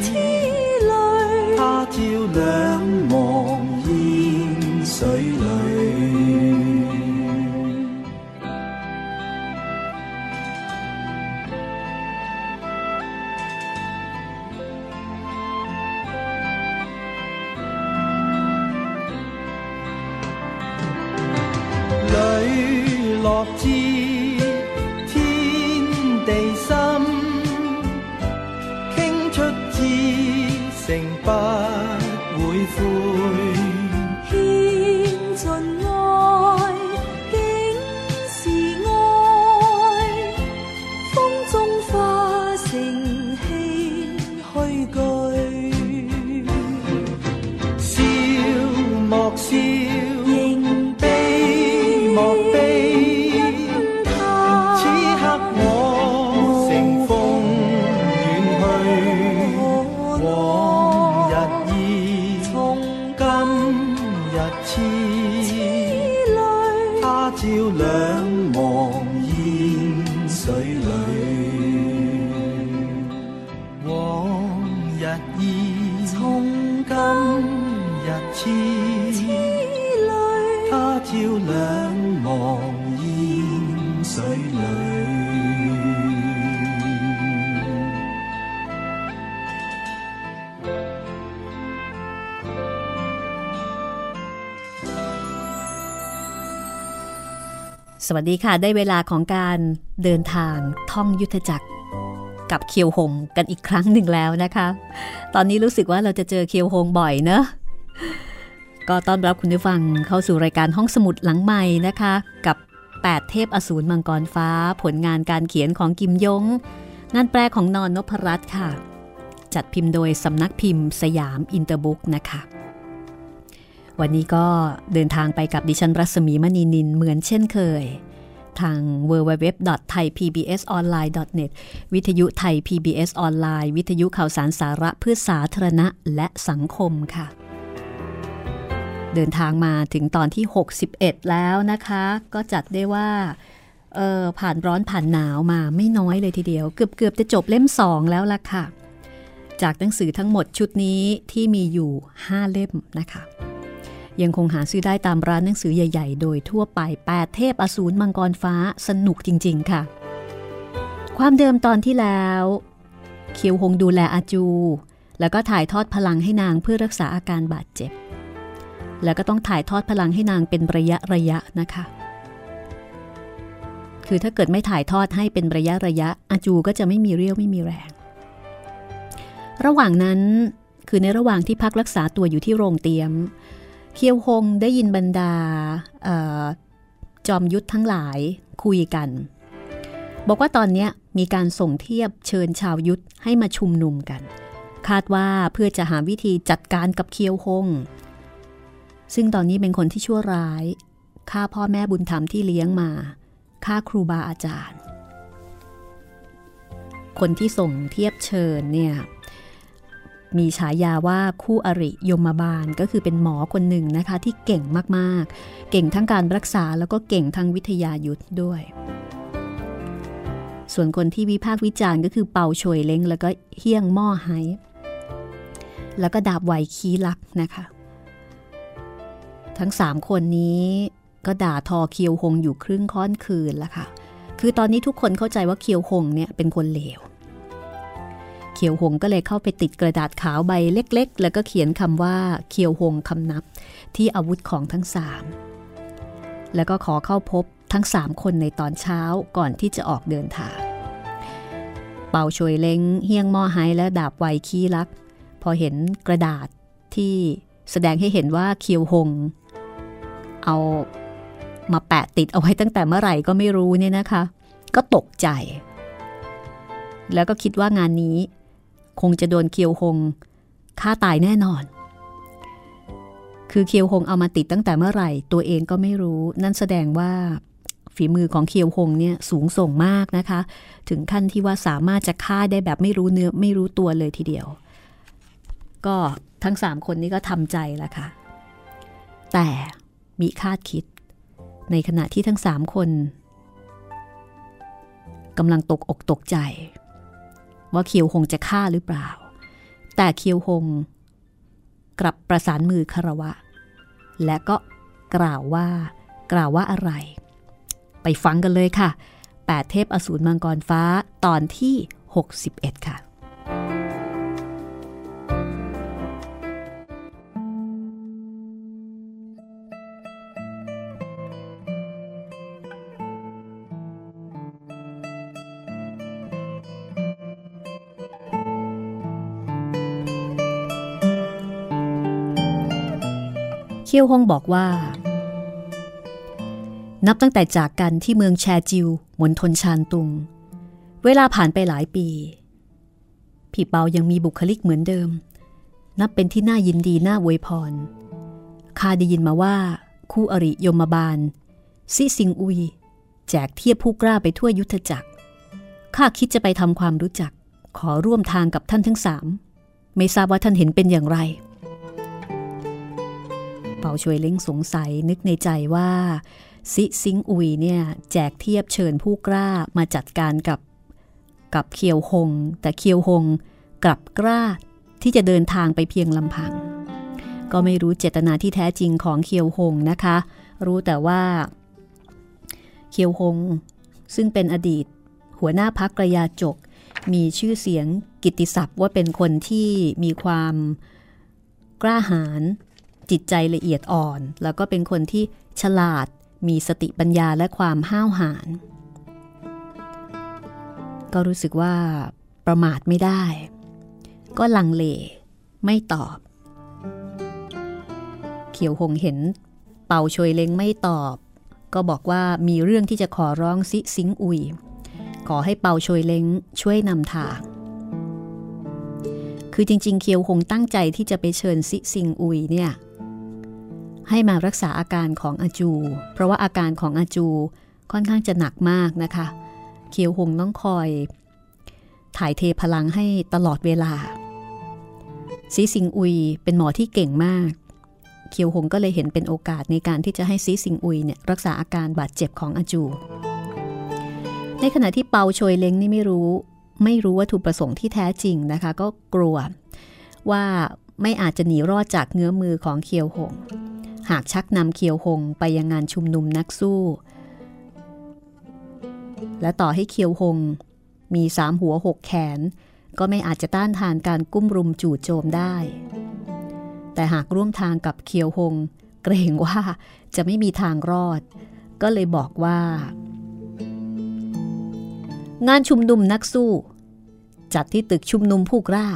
痴泪，他朝两望烟水。 สวัสดีค่ะ ได้เวลาของการเดินทางท่องยุทธจักร กับเคียวหงกันอีกครั้งหนึ่งแล้วนะคะ ตอนนี้รู้สึกว่าเราจะเจอเคียวหงบ่อยเนอะก็ต้อนรับคุณผู้ฟังเข้าสู่รายการห้องสมุดหลังใหม่นะคะ กับ 8 เทพอสูรมังกรฟ้า ผลงานการเขียนของกิมยง งานแปลของนอนนพรัตน์ค่ะ จัดพิมพ์โดยสำนักพิมพ์สยามอินเตอร์บุ๊กนะคะ วันนี้ก็เดินทางไปกับดิฉันรัศมีมณีนินเหมือนเช่นเคย ทาง www.thaipbsonline.net วิทยุไทย PBS ออนไลน์วิทยุข่าวสารสาระเพื่อสาธารณะและสังคมค่ะ เดินทางมาถึงตอนที่ 61 แล้วนะคะ ก็จัดได้ว่าออผ่านร้อนผ่านหนาวมาไม่น้อยเลยทีเดียว เกือบเกือบจะจบเล่มสองแล้วล่ะค่ะ จากหนังสือทั้งหมดชุดนี้ที่มีอยู่ 5 เล่มนะคะ ยังคงหาซื้อได้ตามร้านหนังสือใหญ่ ๆ โดยทั่วไป8เทพอสูรมังกรฟ้าสนุกจริง ๆ ค่ะ ความเดิมตอนที่แล้วเคียวหงดูแลอาจู แล้วก็ถ่ายทอดพลังให้นางเพื่อรักษาอาการบาดเจ็บ แล้วก็ต้องถ่ายทอดพลังให้นางเป็นระยะระยะนะคะ คือถ้าเกิดไม่ถ่ายทอดให้เป็นระยะระยะ อาจูก็จะไม่มีเรี่ยวไม่มีแรง ระหว่างนั้นคือในระหว่างที่พักรักษาตัวอยู่ที่โรงเตียม เคียวฮงได้ยินบรรดาออจอมยุทธทั้งหลายคุยกัน บอกว่าตอนนี้มีการส่งเทียบเชิญชาวยุทธให้มาชุมนุมกัน คาดว่าเพื่อจะหาวิธีจัดการกับเคียวฮงซึ่งตอนนี้เป็นคนที่ชั่วร้ายฆ่าพ่อแม่บุญธรรมที่เลี้ยงมาฆ่าครูบาอาจารย์ คนที่ส่งเทียบเชิญเนี่ย มีฉายาว่าคู่อริยมบาลก็คือเป็นหมอคนหนึ่งนะคะที่เก่งมากๆ เก่งทั้งการรักษาแล้วก็เก่งทั้งวิทยายุทธ์ด้วย ส่วนคนที่วิพากษ์วิจารณ์ก็คือเป่าช่วยเล้งแล้วก็เฮี้ยงหม้อไฮแล้วก็ดาบไหวคีลักนะคะ ทั้งสามคนนี้ก็ด่าทอเคียวหงอยู่ครึ่งค่อนคืนแล้วค่ะ คือตอนนี้ทุกคนเข้าใจว่าเคียวหงเนี่ยเป็นคนเลว เขียวหงก็เลยเข้าไปติดกระดาษขาวใบเล็ก ๆ แล้วก็เขียนคำว่าเขียวหงคำนับที่อาวุธของทั้งสามแล้วก็ขอเข้าพบทั้งสามคนในตอนเช้าก่อนที่จะออกเดินทาง เป่าช่วยเล้งเฮียงมอไฮและดาบไวคีลัก พอเห็นกระดาษที่แสดงให้เห็นว่าเคียวหง เอามาแปะติดเอาไว้ตั้งแต่เมื่อไหร่ก็ไม่รู้เนี่ยนะคะ ก็ตกใจ แล้วก็คิดว่างานนี้ คงจะโดนเคียวหงฆ่าตายแน่นอน คือเคียวหงเอามาติดตั้งแต่เมื่อไหร่ ตัวเองก็ไม่รู้ นั่นแสดงว่าฝีมือของเคียวหงเนี่ยสูงส่งมากนะคะ ถึงขั้นที่ว่าสามารถจะฆ่าได้แบบไม่รู้เนื้อไม่รู้ตัวเลยทีเดียว ก็ทั้งสามคนนี้ก็ทำใจแล้วค่ะ แต่มีคาดคิด ในขณะที่ทั้งสามคนกำลังตกอกตกใจ ว่าเคียวหงจะฆ่าหรือเปล่า แต่เคียวหง กลับประสานมือคารวะ และก็กล่าวว่ากล่าวว่าอะไร ไปฟังกันเลยค่ะ 8 เทพอสูรมังกรฟ้าตอนที่ 61 ค่ะ เคียวฮงบอกว่า นับตั้งแต่จากกันที่เมืองแชจิวมณฑลชานตุง เวลาผ่านไปหลายปี พี่เปายังมีบุคลิกเหมือนเดิม นับเป็นที่น่ายินดีน่าอวยพรข้าได้ยินมาว่า คู่อริยมบาลซิซิงอุย แจกเทียบผู้กล้าไปทั่วยุทธจักรข้าคิดจะไปทำความรู้จัก ขอร่วมทางกับท่านทั้งสาม ไม่ทราบว่าท่านเห็นเป็นอย่างไร เป่าช่วยเล้งสงสัยนึกในใจว่าซิซิงอุยเนี่ยแจกเทียบเชิญผู้กล้ามาจัดการกับกับเคียวหง แต่เคียวหงกลับกล้าที่จะเดินทางไปเพียงลำพัง ก็ไม่รู้เจตนาที่แท้จริงของเคียวหงนะคะ รู้แต่ว่า เคียวหง ซึ่งเป็นอดีต หัวหน้าพักกระยาจก มีชื่อเสียงกิตติศัพท์ว่าเป็นคนที่มีความกล้าหาญ จิตใจละเอียดอ่อน แล้วก็เป็นคนที่ฉลาด มีสติปัญญาและความห้าวหาญ ก็รู้สึกว่าประมาทไม่ได้ ก็ลังเล ไม่ตอบ เขียวหงเห็น เป่าชวยเล้งไม่ตอบ ก็บอกว่ามีเรื่องที่จะขอร้องซิซิงอุย ขอให้เป่าชวยเล้งช่วยนำทางคือจริงๆ เคียวหงตั้งใจที่จะไปเชิญซิซิงอุยเนี่ย ให้มารักษาอาการของอาจู เพราะว่าอาการของอาจูค่อนข้างจะหนักมากนะคะเคียวหงต้องคอย ถ่ายเทพลังให้ตลอดเวลา ซีสิงอุยเป็นหมอที่เก่งมากเคียวหงก็เลยเห็นเป็นโอกาสในการที่จะให้ซีสิงอุยเนี่ยรักษาอาการบาดเจ็บของอาจู ในขณะที่เปาโชยเล้งนี่ไม่รู้ไม่รู้วัตถุประสงค์ที่แท้จริงนะคะ ก็กลัวว่าไม่อาจจะหนีรอดจากเงื้อมือของเคียวหง หากชักนำเคียวหงไปยังงานชุมนุมนักสู้ และต่อให้เคียวหง มีสามหัวหกแขน ก็ไม่อาจจะต้านทานการกุ้มรุมจู่โจมได้ แต่หากร่วมทางกับเคียวหง เกรงว่าจะไม่มีทางรอด ก็เลยบอกว่า งานชุมนุมนักสู้ จัดที่ตึกชุมนุมผู้กล้า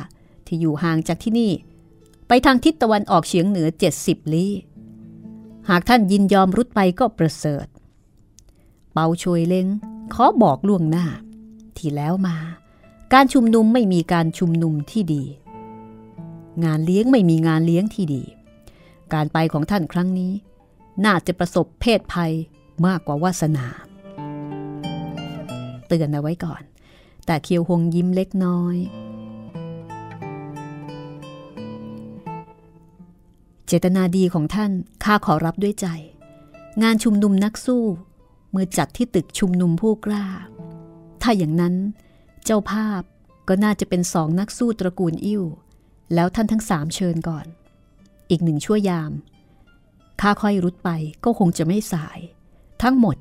ที่อยู่ห่างจากที่นี่ไปทางทิศตะวันออกเฉียงเหนือ 70 ลี้ หากท่านยินยอมรุดไปก็ประเสริฐ เปาช่วยเล้งขอบอกล่วงหน้า ที่แล้วมา การชุมนุมไม่มีการชุมนุมที่ดี งานเลี้ยงไม่มีงานเลี้ยงที่ดี การไปของท่านครั้งนี้ น่าจะประสบเพศภัยมากกว่าวาสนา เตือนเอาไว้ก่อน แต่เคียวหงยิ้มเล็กน้อย เจตนาดีของท่านข้าขอรับด้วยใจ งานชุมนุมนักสู้ เมื่อจัดที่ตึกชุมนุมผู้กล้า ถ้าอย่างนั้น เจ้าภาพก็น่าจะเป็นสองนักสู้ตระกูลอิ่วแล้วท่านทั้งสามเชิญก่อน อีกหนึ่งชั่วยามข้าค่อยรุดไปก็คงจะไม่สาย ทั้งหมด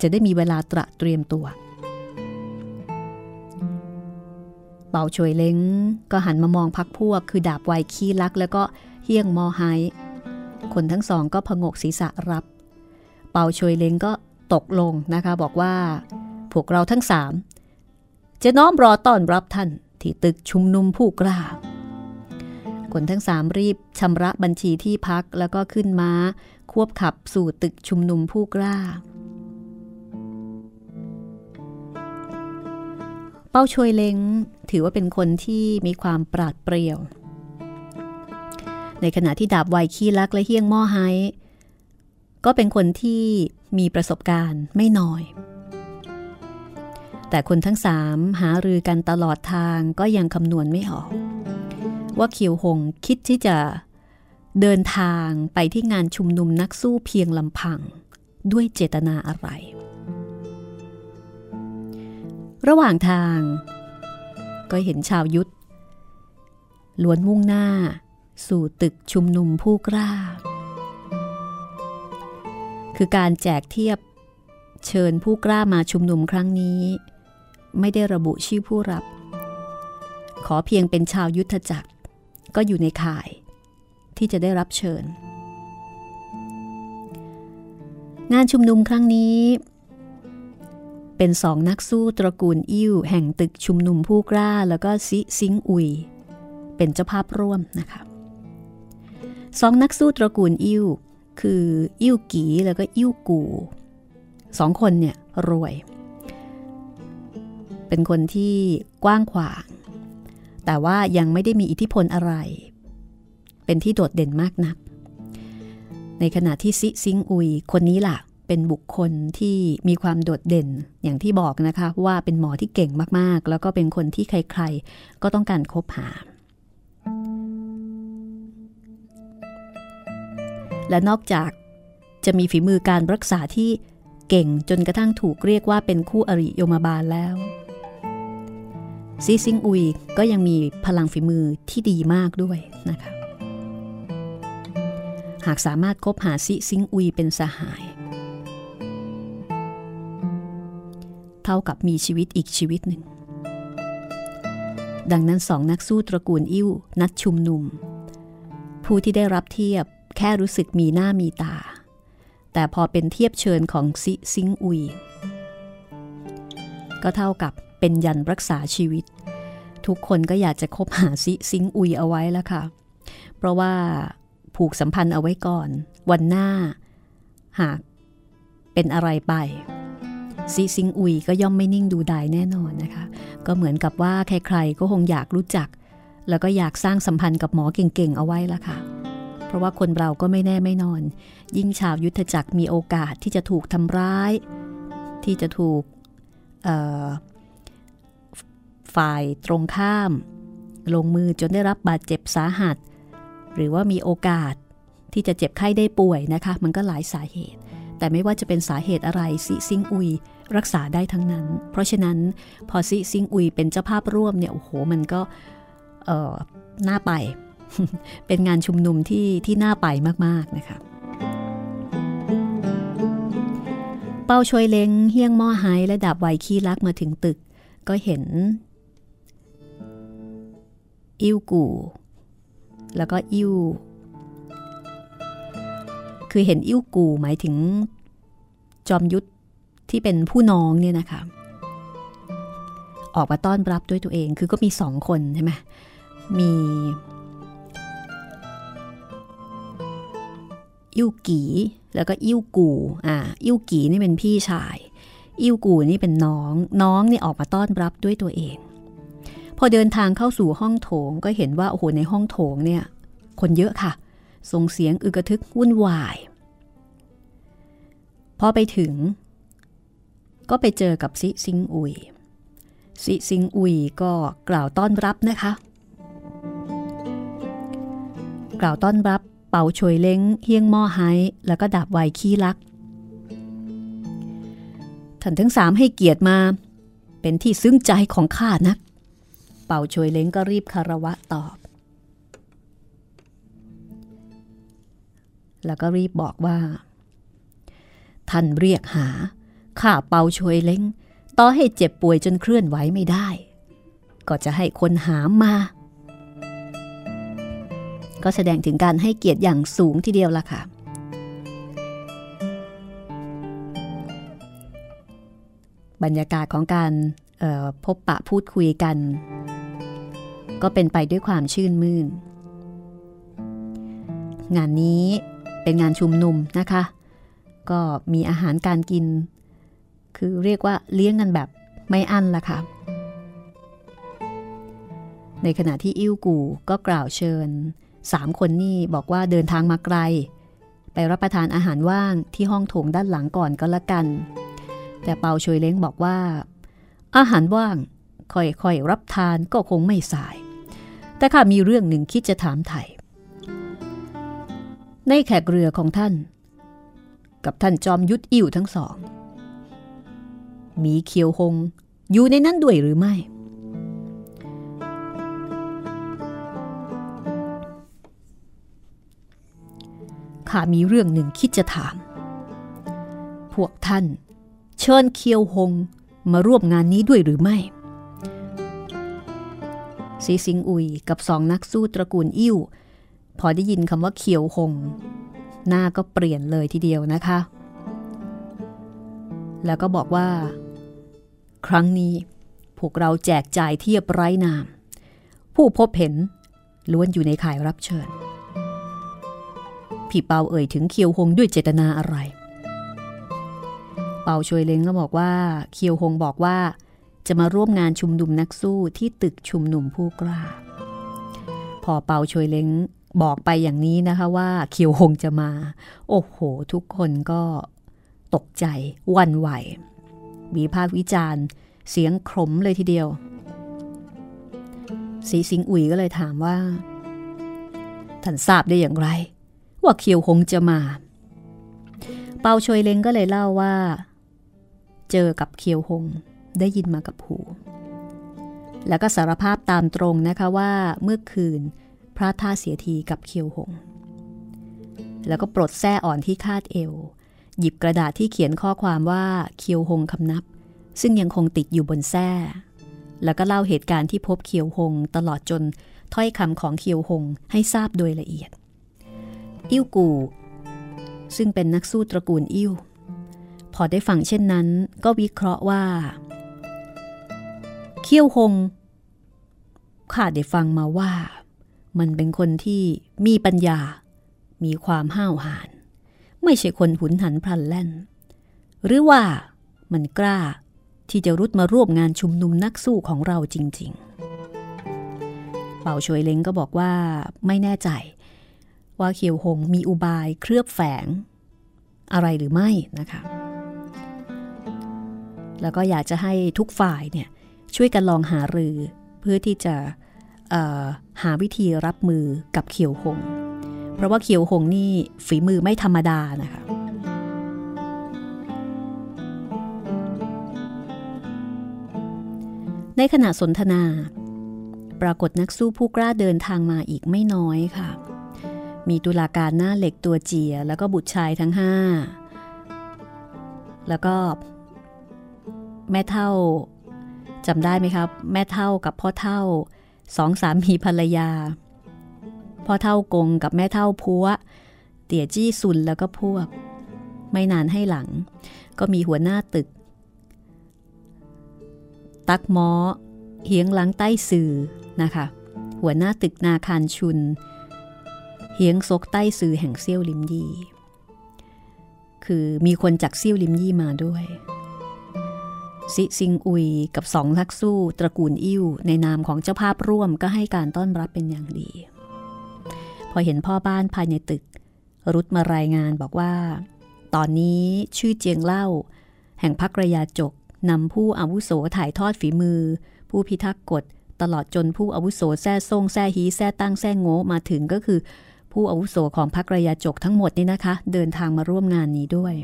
จะได้มีเวลาตระเตรียมตัว เป่าช่วยเล้งก็หันมามองพักพวกคือดาบไวขี้ลัก แล้วก็ เฮี้ยงมอไฮคนทั้งสองก็พงกศีรษะรับ เป่าช่วยเล้งก็ตกลงนะคะบอกว่า พวกเราทั้งสามจะน้อมรอต้อนรับท่านที่ตึกชุมนุมผู้กล้าคนทั้งสามรีบชำระบัญชีที่พักแล้วก็ขึ้นม้า ควบขับสู่ตึกชุมนุมผู้กล้า เป้าช่วยเล้งถือว่าเป็นคนที่มีความปราดเปรียว ในขณะที่ดาบไวขี้ลักและเฮี้ยงหม้อไฮก็เป็นคนที่มีประสบการณ์ไม่น้อย แต่คนทั้งสามหารือกันตลอดทางก็ยังคำนวณไม่ออก ว่าเขียวหงคิดที่จะเดินทางไปที่งานชุมนุมนักสู้เพียงลำพัง ด้วยเจตนาอะไร ระหว่างทาง ก็เห็นชาวยุทธล้วนมุ่งหน้า สู่ตึกชุมนุมผู้กล้า คือการแจกเทียบเชิญผู้กล้ามาชุมนุมครั้งนี้ ไม่ได้ระบุชื่อผู้รับ ขอเพียงเป็นชาวยุทธจักร ก็อยู่ในข่ายที่จะได้รับเชิญ งานชุมนุมครั้งนี้ เป็นสองนักสู้ตระกูลอิ่วแห่งตึกชุมนุมผู้กล้าแล้วก็ซิซิงอุย เป็นเจ้าภาพร่วมนะคะ สองนักสู้ตระกูลอิ่วคืออิ่วกีแล้วก็อิ่วกูสองคนเนี่ยรวย เป็นคนที่กว้างขวาง แต่ว่ายังไม่ได้มีอิทธิพลอะไร เป็นที่โดดเด่นมากนัก ในขณะที่ซิซิงอุยคนนี้ล่ะ เป็นบุคคลที่มีความโดดเด่นอย่างที่บอกนะคะ ว่าเป็นหมอที่เก่งมากๆ แล้วก็เป็นคนที่ใครๆ ก็ต้องการคบหา และนอกจากจะมีฝีมือการรักษาที่เก่งจนกระทั่งถูกเรียกว่าเป็นคู่อริโยมบาลแล้ว ซีซิงอุยก็ยังมีพลังฝีมือที่ดีมากด้วยนะคะ หากสามารถคบหาซิซิงอุยเป็นสหาย เท่ากับมีชีวิตอีกชีวิตหนึ่ง ดังนั้นสองนักสู้ตระกูลอิ่วนัดชุมนุม ผู้ที่ได้รับเทียบ แค่รู้สึกมีหน้ามีตา แต่พอเป็นเทียบเชิญของซิซิงอุย ก็เท่ากับเป็นยันรักษาชีวิต ทุกคนก็อยากจะคบหาซิซิงอุยเอาไว้แล้วค่ะ เพราะว่าผูกสัมพันธ์เอาไว้ก่อน วันหน้า หากเป็นอะไรไปซิซิงอุยก็ย่อมไม่นิ่งดูดายแน่นอนนะคะ ก็เหมือนกับว่าใครๆก็คงอยากรู้จัก แล้วก็อยากสร้างสัมพันธ์กับหมอเก่งๆ เอาไว้ละค่ะ ราะว่าคนเราก็ไม่แน่ไม่นอน ยิ่งชาวยุทธจักรมีโอกาสที่จะถูกทำร้าย ที่จะถูกฝ่ายตรงข้าม ลงมือจนได้รับบาดเจ็บสาหัส หรือว่ามีโอกาสที่จะเจ็บไข้ได้ป่วยนะคะ มันก็หลายสาเหตุ แต่ไม่ว่าจะเป็นสาเหตุอะไรซิซิงอุยรักษาได้ทั้งนั้น เพราะฉะนั้นพอซิซิงอุยเป็นเจ้าภาพร่วมเนี่ยโอ้โหมันก็น่าไป เป็นงานชุมนุมที่ที่น่าไปมากๆนะคะเป้าช่วยเล้งเฮี้ยงหม้อไฮและดาบไวขี้ลักมาถึงตึก ก็เห็น อิ้วกูแล้วก็อิ้วคือเห็นอิ้วกูหมายถึง จอมยุทธที่เป็นผู้น้องเนี่ยนะคะ ออกมาต้อนรับด้วยตัวเองคือก็มีสองคนใช่ไหมมี อิ่วกีแล้วก็อิ่วกูอ่าอิ่วกีนี่เป็นพี่ชาย อิ่วกูนี่เป็นน้อง น้องนี่ออกมาต้อนรับด้วยตัวเอง พอเดินทางเข้าสู่ห้องโถงก็เห็นว่าโอ้โหในห้องโถงเนี่ย คนเยอะค่ะ ส่งเสียงอึกระทึกวุ่นวาย พอไปถึง ก็ไปเจอกับซิซิงอุยซิซิงอุยก็กล่าวต้อนรับนะคะ กล่าวต้อนรับ เป่าชวยเล้งเฮียงหม้อไฮแล้วก็ดาบไวขี้ลักท่านทั้งสามให้เกียรติมา เป็นที่ซึ้งใจของข้านัก เป่าชวยเล้งก็รีบคารวะตอบ แล้วก็รีบบอกว่า ท่านเรียกหาข้าเป่าชวยเล้งต่อให้เจ็บป่วยจนเคลื่อนไหวไม่ได้ ก็จะให้คนหามมา ก็แสดงถึงการให้เกียรติอย่างสูงทีเดียวล่ะค่ะ บรรยากาศของการพบปะพูดคุยกัน ก็เป็นไปด้วยความชื่นมื่น งานนี้เป็นงานชุมนุมนะคะ ก็มีอาหารการกิน คือเรียกว่าเลี้ยงกันแบบไม่อั้นละค่ะในขณะที่อิ้วกูก็กล่าวเชิญ สามคนนี่บอกว่าเดินทางมาไกล ไปรับประทานอาหารว่างที่ห้องโถงด้านหลังก่อนก็แล้วกัน แต่เปาชวยเล้งบอกว่า อาหารว่างค่อยๆรับทานก็คงไม่สาย แต่ข้ามีเรื่องหนึ่งคิดจะถามไถ่ในแขกเรือของท่าน กับท่านจอมยุทธอิ่วทั้งสอง มีเคียวหงอยู่ในนั้นด้วยหรือไม่ ข้ามีเรื่องหนึ่งคิดจะถาม พวกท่าน เชิญเคียวหงมาร่วมงานนี้ด้วยหรือไม่ซีซิงอุยกับสองนักสู้ตระกูลอิ่วพอได้ยินคำว่าเคียวหง หน้าก็เปลี่ยนเลยทีเดียวนะคะ แล้วก็บอกว่า ครั้งนี้ พวกเราแจกจ่ายเทียบไร้นาม ผู้พบเห็นล้วนอยู่ในข่ายรับเชิญ พี่เปาเอ่ยถึงเคียวหงด้วยเจตนาอะไร เปาช่วยเล้งก็บอกว่า เคียวหงบอกว่า จะมาร่วมงานชุมนุมนักสู้ที่ตึกชุมนุมผู้กล้า พอเปาช่วยเล้งบอกไปอย่างนี้นะคะว่าเคียวหงจะมา โอ้โห ทุกคนก็ตกใจวันไหววิพากษ์วิจารณ์ เสียงขมเลยทีเดียว สีสิงอุ๋ยก็เลยถามว่าท่านทราบได้อย่างไร ว่าเคียวหงจะมา เปาชวยเลงก็เลยเล่าว่า เจอกับเคียวหงได้ยินมากับหู แล้วก็สารภาพตามตรงนะคะว่าเมื่อคืนพระท่าเสียทีกับเคียวหง แล้วก็ปลดแส้อ่อนที่คาดเอว หยิบกระดาษที่เขียนข้อความว่าเคียวหงคำนับ ซึ่งยังคงติดอยู่บนแส้แล้วก็เล่าเหตุการณ์ที่พบเคียวหง ตลอดจนถ้อยคำของเคียวหงให้ทราบโดยละเอียด อิ้วกูซึ่งเป็นนักสู้ตระกูลอิ้วพอได้ฟังเช่นนั้นก็วิเคราะห์ว่า เคียวหงข้าได้ฟังมาว่า มันเป็นคนที่มีปัญญา มีความห้าวหาญไม่ใช่คนหุนหันพลันแล่น หรือว่ามันกล้าที่จะรุดมาร่วมงานชุมนุมนักสู้ของเราจริง ๆ เป่าช่วยเล้งก็บอกว่าไม่แน่ใจ ว่าเขียวหงมีอุบายเคลือบแฝง อะไรหรือไม่นะคะ แล้วก็อยากจะให้ทุกฝ่ายเนี่ยช่วยกันลองหารือ เพื่อที่จะหาวิธีรับมือกับเขียวหง เพราะว่าเขียวหงนี่ฝีมือไม่ธรรมดานะคะในขณะสนทนา ปรากฏนักสู้ผู้กล้าเดินทางมาอีกไม่น้อยค่ะ มีตุลาการหน้าเหล็กตัวเจียแล้วก็บุตรชายทั้งห้าแล้วก็ แม่เท่าจำได้ไหมครับ แม่เท่ากับพ่อเท่าสองสามีภรรยา พ่อเท่ากงกับแม่เท่าพัว เตี่ยจี้ซุนแล้วก็พวก ไม่นานให้หลัง ก็มีหัวหน้าตึก ตักมอเฮียงหลังใต้สื่อนะคะ หัวหน้าตึกนาคารชุน เฮียงซกใต้สื่อแห่งเซี่ยวลิมยี่ คือมีคนจากเซี่ยวลิมยี่มาด้วยซิซิงอุยกับสองนักสู้ตระกูลอิ่วในนามของเจ้าภาพร่วมก็ให้การต้อนรับเป็นอย่างดี พอเห็นพ่อบ้านภายในตึก รุดมารายงานบอกว่า ตอนนี้ชื่อเจียงเล่า แห่งพักระยาจกนำผู้อาวุโสถ่ายทอดฝีมือ ผู้พิทักษ์กฎตลอดจนผู้อาวุโสแซ่ซ่งแซ่ฮีแซ่ตั้งแซ่โง่มาถึงก็คือ ผู้อาวุโสของพักระยาจกทั้งหมดนี่นะคะ เดินทางมาร่วมงานนี้ด้วย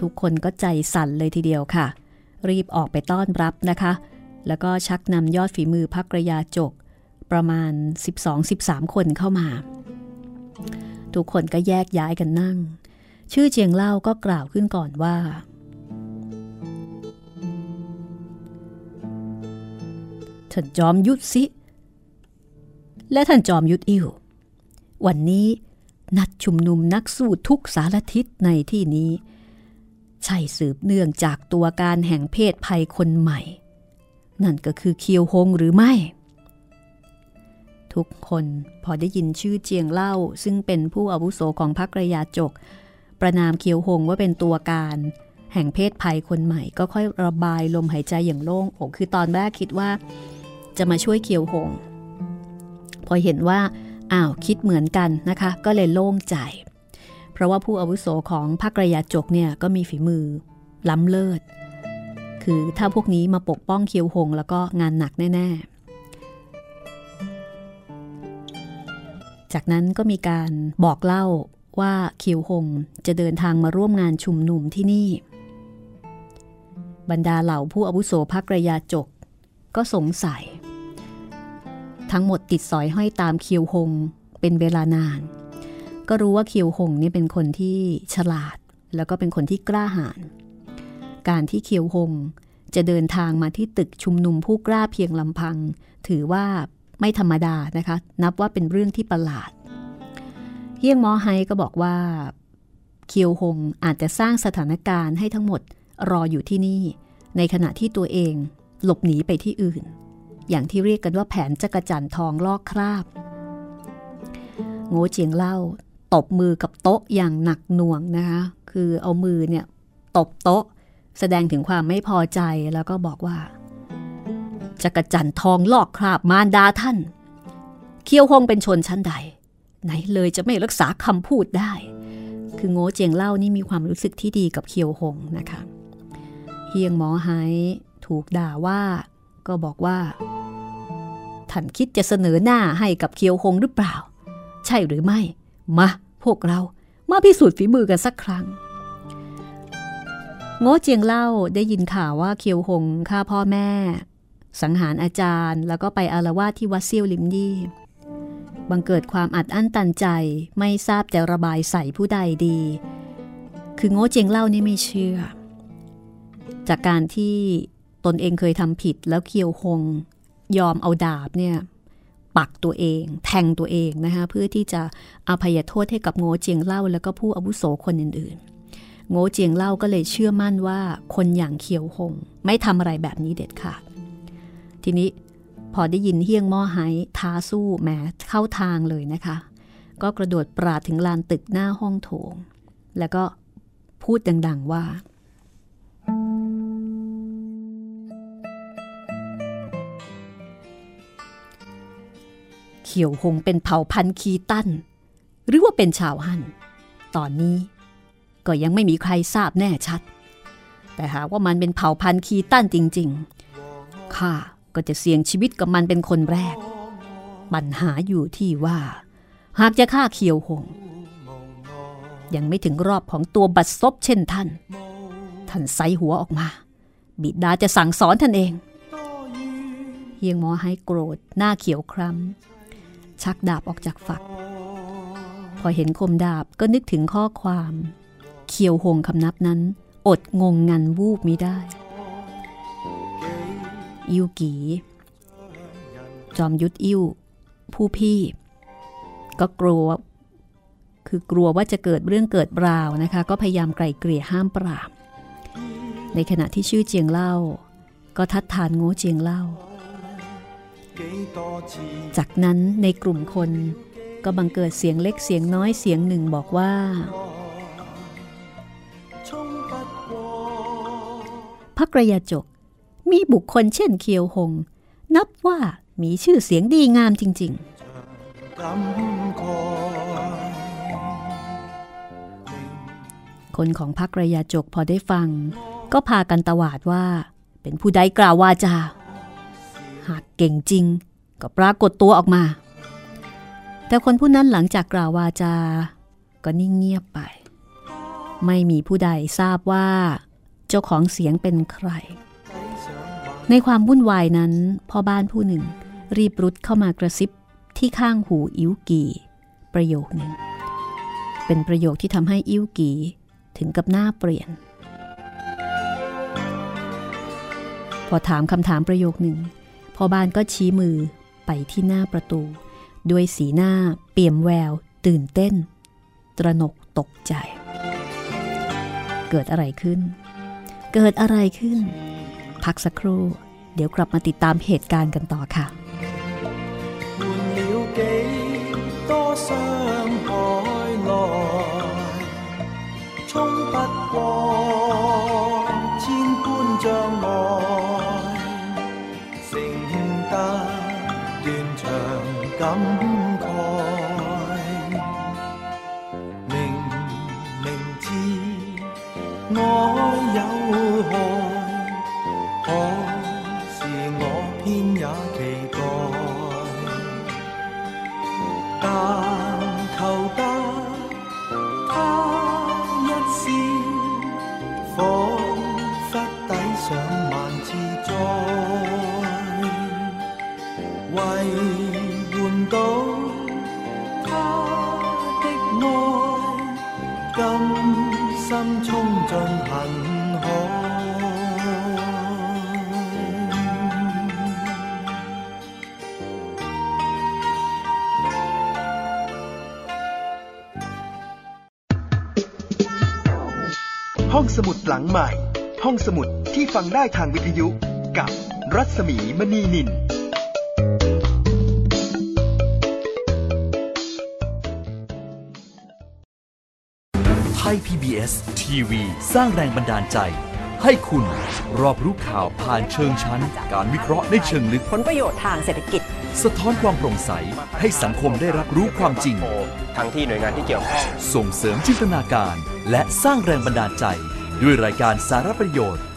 ทุกคนก็ใจสั่นเลยทีเดียวค่ะ รีบออกไปต้อนรับนะคะ แล้วก็ชักนำยอดฝีมือพักระยาจก ประมาณ 12-13 คนเข้ามา ทุกคนก็แยกย้ายกันนั่ง ชื่อเจียงเล่าก็กล่าวขึ้นก่อนว่าท่านจอมยุทธสิ และท่านจอมยุทธอิววั วันนี้นัดชุมนุมนักสู้ทุกสารทิศในที่นี้ ใช่สืบเนื่องจากตัวการแห่งเพศภัยคนใหม่ นั่นก็คือเคียวฮงหรือไม่ ทุกคนพอได้ยินชื่อเจียงเล่า ซึ่งเป็นผู้อาวุโสของพรรคระยาจก ประนามเคียวฮงว่าเป็นตัวการแห่งเพศภัยคนใหม่ก็ค่อยระบายลมหายใจอย่างโล่งอกคือตอนแรกคิดว่า จะมาช่วยเคียวหง พอเห็นว่า อ้าวคิดเหมือนกันนะคะ ก็เลยโล่งใจ เพราะว่าผู้อาวุโสของภาคระยาจกเนี่ยก็มีฝีมือ ล้ำเลิศ คือถ้าพวกนี้มาปกป้องเคียวหง แล้วก็งานหนักแน่ ๆ จากนั้นก็มีการบอกเล่าว่าเคียวหงจะเดินทางมาร่วมงานชุมนุมที่นี่ บรรดาเหล่าผู้อาวุโสภาคระยาจกก็สงสัย ทั้งหมดติดสอยห้อยตามเคียวหงเป็นเวลานาน ก็รู้ว่าเคียวหงนี่เป็นคนที่ฉลาด แล้วก็เป็นคนที่กล้าหาญการที่เคียวหงจะเดินทางมาที่ตึกชุมนุมผู้กล้าเพียงลำพัง ถือว่าไม่ธรรมดานะคะ นับว่าเป็นเรื่องที่ประหลาดเฮียงมอไฮก็บอกว่าเคียวหงอาจจะสร้างสถานการณ์ให้ทั้งหมดรออยู่ที่นี่ ในขณะที่ตัวเองหลบหนีไปที่อื่น อย่างที่เรียกกันว่าแผนจักรจันทองลอกคราบ โง่เจียงเล่า ตบมือกับโต๊ะอย่างหนักหน่วงนะคะคือเอามือเนี่ยตบโต๊ะ แสดงถึงความไม่พอใจแล้วก็บอกว่าจักรจันทองลอกคราบมารดาท่าน เคียวฮงเป็นชนชั้นใด ไหนเลยจะไม่รักษาคำพูดได้ คือโง่เจียงเล่านี่มีความรู้สึกที่ดีกับเคียวฮงนะคะเฮียงหมอหายถูกด่าว่า ก็บอกว่า ท่านคิดจะเสนอหน้าให้กับเคียวคงหรือเปล่า ใช่หรือไม่ มาพวกเรามาพิสูจน์ฝีมือกันสักครั้งโง่เจียงเล่าได้ยินข่าวว่าเคียวหงฆ่าพ่อแม่ สังหารอาจารย์แล้วก็ไปอารวาสที่วัดเซี่ยวลิมยี่บังเกิดความอัดอั้นตันใจไม่ทราบจะระบายใส่ผู้ใดดี คือโง่เจียงเล่านี่ไม่เชื่อ จากการที่ตนเองเคยทำผิดแล้วเคียวหง ยอมเอาดาบเนี่ยปักตัวเอง แทงตัวเองนะคะเพื่อที่จะอภัยโทษให้กับโง่เจียงเล่า แล้วก็ผู้อาวุโสคนอื่นๆ โง่เจียงเล่าก็เลยเชื่อมั่นว่าคนอย่างเคียวหง ไม่ทำอะไรแบบนี้เด็ดขาดทีนี้พอได้ยินเฮียงม้อไห้ท้าสู้แหมเข้าทางเลยนะคะ ก็กระโดดปราดถึงลานตึกหน้าห้องโถง แล้วก็พูดดังๆว่า ขียวหงเป็นเผ่าพันธุ์คีตัน หรือว่าเป็นชาวฮั่น ตอนนี้ก็ยังไม่มีใครทราบแน่ชัด แต่หากว่ามันเป็นเผ่าพันธุ์คีตันจริงๆ ข้าก็จะเสี่ยงชีวิตกับมันเป็นคนแรก ปัญหาอยู่ที่ว่า หากจะฆ่าเขียวหง ยังไม่ถึงรอบของตัวบัดซบเช่นท่าน ท่านใส่หัวออกมา บิดาจะสั่งสอนท่านเองเฮียงมอให้โกรธหน้าเขียวคล้ำ ชักดาบออกจากฝัก พอเห็นคมดาบก็นึกถึงข้อความเคียวหงคำนับนั้น อดงงงันวูบมิได้อิวกีจอมยุทธอิวผู้พี่ ก็กลัว คือกลัวว่าจะเกิดเรื่องเกิดราวนะคะ ก็พยายามไกล่เกลี่ยห้ามปราบในขณะที่ชื่อเจียงเล่า ก็ทัดทานโง่เจียงเล่า จากนั้นในกลุ่มคนก็บังเกิดเสียงเล็กเสียงน้อยเสียงหนึ่งบอกว่า พระกระยาจก มีบุคคลเช่นเคียวหง นับว่ามีชื่อเสียงดีงามจริง ๆ คนของพัะกระยาจกพอได้ฟัง ก็พากันตวาดว่า เป็นผู้ใดกล่าววาจา หากเก่งจริง ก็ปรากฏตัวออกมา แต่คนผู้นั้นหลังจากกล่าววาจา ก็นิ่งเงียบไป ไม่มีผู้ใดทราบว่า เจ้าของเสียงเป็นใคร ในความวุ่นวายนั้นพ่อบ้านผู้หนึ่ง รีบรุดเข้ามากระซิบที่ข้างหูอิวกีประโยคหนึ่ง เป็นประโยคที่ทำให้อิวกีถึงกับหน้าเปลี่ยน พอถามคำถามประโยคหนึ่ง พ่อบ้านก็ชี้มือไปที่หน้าประตู ด้วยสีหน้าเปี่ยมแวว ตื่นเต้น ตระหนกตกใจ เกิดอะไรขึ้น เกิดอะไรขึ้น พักสักครู่ เดี๋ยวกลับมาติดตามเหตุการณ์กันต่อค่ะ ฟังได้ทางวิทยุกับรัศมีมณีนิน ไทย PBS ทีวีสร้างแรงบันดาลใจ ให้คุณรอบรู้ข่าวผ่านเชิงชั้น การวิเคราะห์ในเชิงลึก ผลประโยชน์ทางเศรษฐกิจ สะท้อนความโปร่งใส ให้สังคมได้รับรู้ความจริง ทั้งที่หน่วยงานที่เกี่ยวข้องส่งเสริมจินตนาการ และสร้างแรงบันดาลใจ ด้วยรายการสารประโยชน์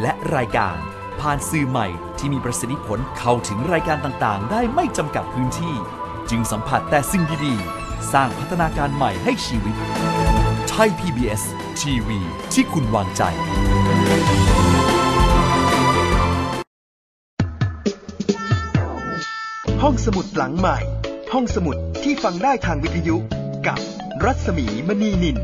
และรายการ ผ่านสื่อใหม่ที่มีประสิทธิผลเข้าถึงรายการต่างๆ ได้ไม่จำกัดพื้นที่ จึงสัมผัสแต่สิ่งดีๆ สร้างพัฒนาการใหม่ให้ชีวิต ไทย PBS ทีวีที่คุณวางใจห้องสมุดหลังใหม่ ห้องสมุดที่ฟังได้ทางวิทยุกับรัศมีมณีนิน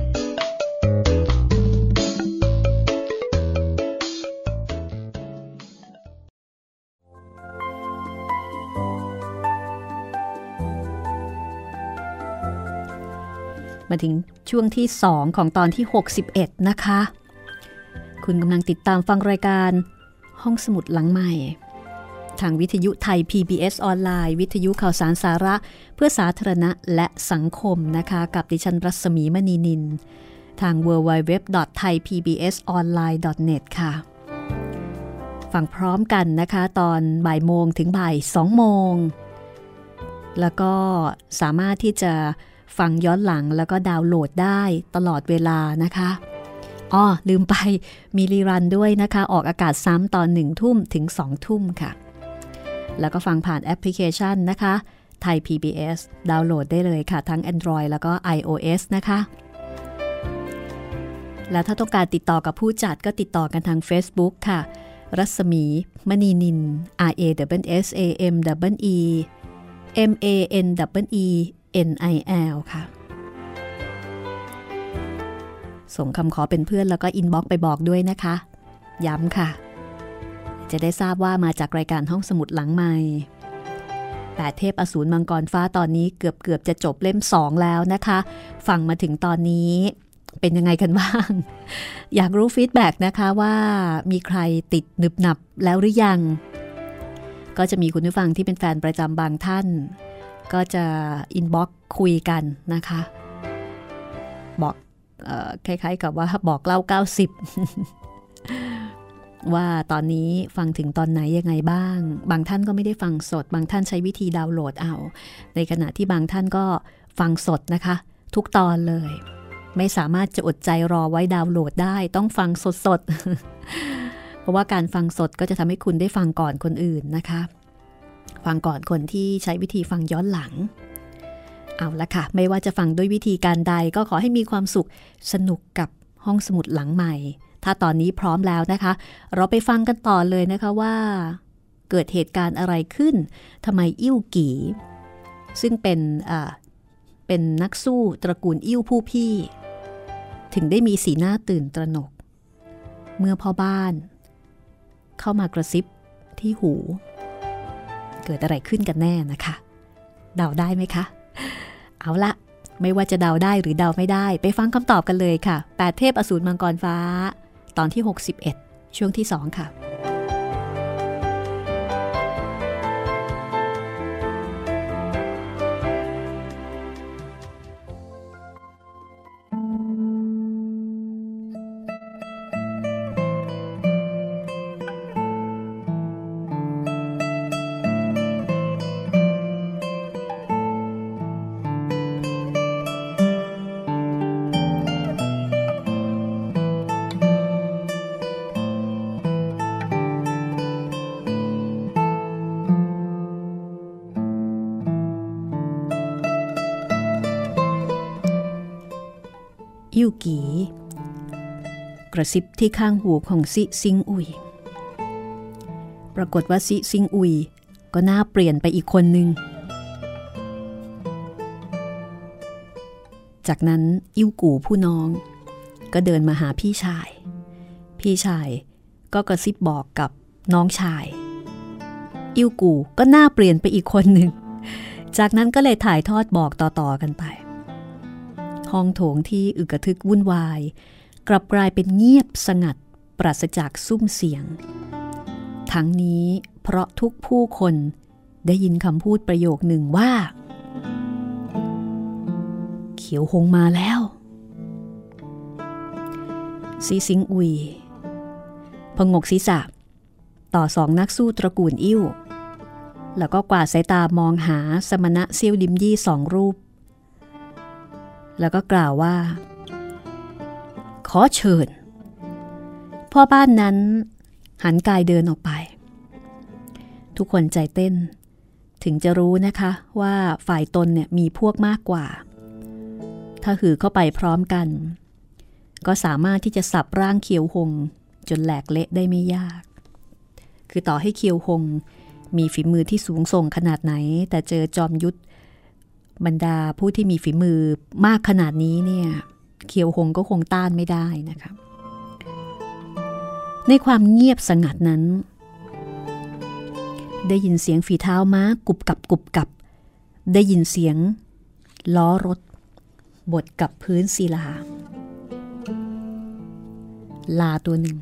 มาถึงช่วงที่ 2 ของตอนที่ 61 นะคะ คุณกำลังติดตามฟังรายการห้องสมุดหลังใหม่ ทางวิทยุไทย PBS ออนไลน์ วิทยุข่าวสารสาระ เพื่อสาธารณะและสังคมนะคะ กับดิฉันรัศมีมณีนิน ทาง www.thaipbsonline.net ค่ะ ฟังพร้อมกันนะคะตอนบ่ายโมงถึงบ่าย2โมง แล้วก็สามารถที่จะ ฟังย้อนหลังแล้วก็ดาวน์โหลดได้ตลอดเวลานะคะอ้อลืมไปมีรีรันด้วยนะคะ ออกอากาศซ้ำตอน1ทุ่มถึง2ทุ่มค่ะ แล้วก็ฟังผ่านแอปพลิเคชันนะคะ ไทย PBS ดาวน์โหลดได้เลยค่ะ ทั้ง Android แล้วก็ iOS นะคะ แล้วถ้าต้องการติดต่อกับผู้จัดก็ติดต่อกันทาง Facebook ค่ะ รัศมี มณีนิน R A W S A M W E M A N W E N I L ค่ะ ส่งคำขอเป็นเพื่อนแล้วก็ inbox ไปบอกด้วยนะคะ ย้ำค่ะ จะได้ทราบว่ามาจากรายการห้องสมุดหลังใหม่แปดเทพอสูรมังกรฟ้าตอนนี้เกือบเกือบจะจบเล่ม2แล้วนะคะ ฟังมาถึงตอนนี้เป็นยังไงกันบ้าง อยากรู้ feedback นะคะว่ามีใครติดหนึบหนับแล้วหรือยัง ก็จะมีคุณผู้ฟังที่เป็นแฟนประจำบางท่าน ก็จะอินบ็อกคุยกันนะคะ บอกออคล้ายๆกับว่าบอกเล่า 90 ว่าตอนนี้ฟังถึงตอนไหนยังไงบ้าง บางท่านก็ไม่ได้ฟังสด บางท่านใช้วิธีดาวน์โหลดเอา ในขณะที่บางท่านก็ฟังสดนะคะ ทุกตอนเลย ไม่สามารถจะอดใจรอไว้ดาวน์โหลดได้ ต้องฟังสดๆ เพราะว่าการฟังสดก็จะทำให้คุณได้ฟังก่อนคนอื่นนะคะ ฟังก่อนคนที่ใช้วิธีฟังย้อนหลัง เอาละค่ะ ไม่ว่าจะฟังด้วยวิธีการใดก็ขอให้มีความสุขสนุกกับห้องสมุดหลังใหม่ ถ้าตอนนี้พร้อมแล้วนะคะ เราไปฟังกันต่อเลยนะคะว่า เกิดเหตุการณ์อะไรขึ้นทำไมอิ่วกีซึ่งเป็นเป็นนักสู้ตระกูลอิ่วผู้พี่ ถึงได้มีสีหน้าตื่นตระหนก เมื่อพ่อบ้าน เข้ามากระซิบที่หู เกิดอะไรขึ้นกันแน่นะคะ เดาได้ไหมคะ เอาละไม่ว่าจะเดาได้หรือเดาไม่ได้ ไปฟังคำตอบกันเลยค่ะแปดเทพอสูรมังกรฟ้า ตอนที่ 61 ช่วงที่ 2 ค่ะ กระซิบที่ข้างหูของซิซิงอุย ปรากฏว่าซิซิงอุย ก็หน่าเปลี่ยนไปอีกคนหนึ่งจากนั้นอิ่วกูผู้น้อง ก็เดินมาหาพี่ชาย พี่ชายก็กระซิบบอกกับน้องชาย อิ่วกูก็หน่าเปลี่ยนไปอีกคนหนึ่ง จากนั้นก็เลยถ่ายทอดบอกต่อๆกันไป ห้องโถงที่อึกระทึกวุ่นวาย กลับกลายเป็นเงียบสงัดปราศจากซุ้มเสียง ทั้งนี้เพราะทุกผู้คนได้ยินคำพูดประโยคหนึ่งว่า เขียวหงมาแล้ว ซีซิงอุยพงกศีรษะ ต่อสองนักสู้ตระกูลอิ่วแล้วก็กวาดสายตามองหาสมณะเซียวดิมยี่สองรูป แล้วก็กล่าวว่า ขอเชิญ พ่อบ้านนั้น หันกายเดินออกไป ทุกคนใจเต้น ถึงจะรู้นะคะว่าฝ่ายตนเนี่ยมีพวกมากกว่า ถ้าหือเข้าไปพร้อมกัน ก็สามารถที่จะสับร่างเคียวหง จนแหลกเละได้ไม่ยาก คือต่อให้เคียวหง มีฝีมือที่สูงส่งขนาดไหน แต่เจอจอมยุทธบรรดาผู้ที่มีฝีมือมากขนาดนี้เนี่ย เคียวหงก็คงต้านไม่ได้นะคะในความเงียบสงัดนั้น ได้ยินเสียงฝีเท้าม้ากุบกับกุบกับ ได้ยินเสียง ล้อรถ บดกับพื้นศิลา ลาตัวหนึ่ง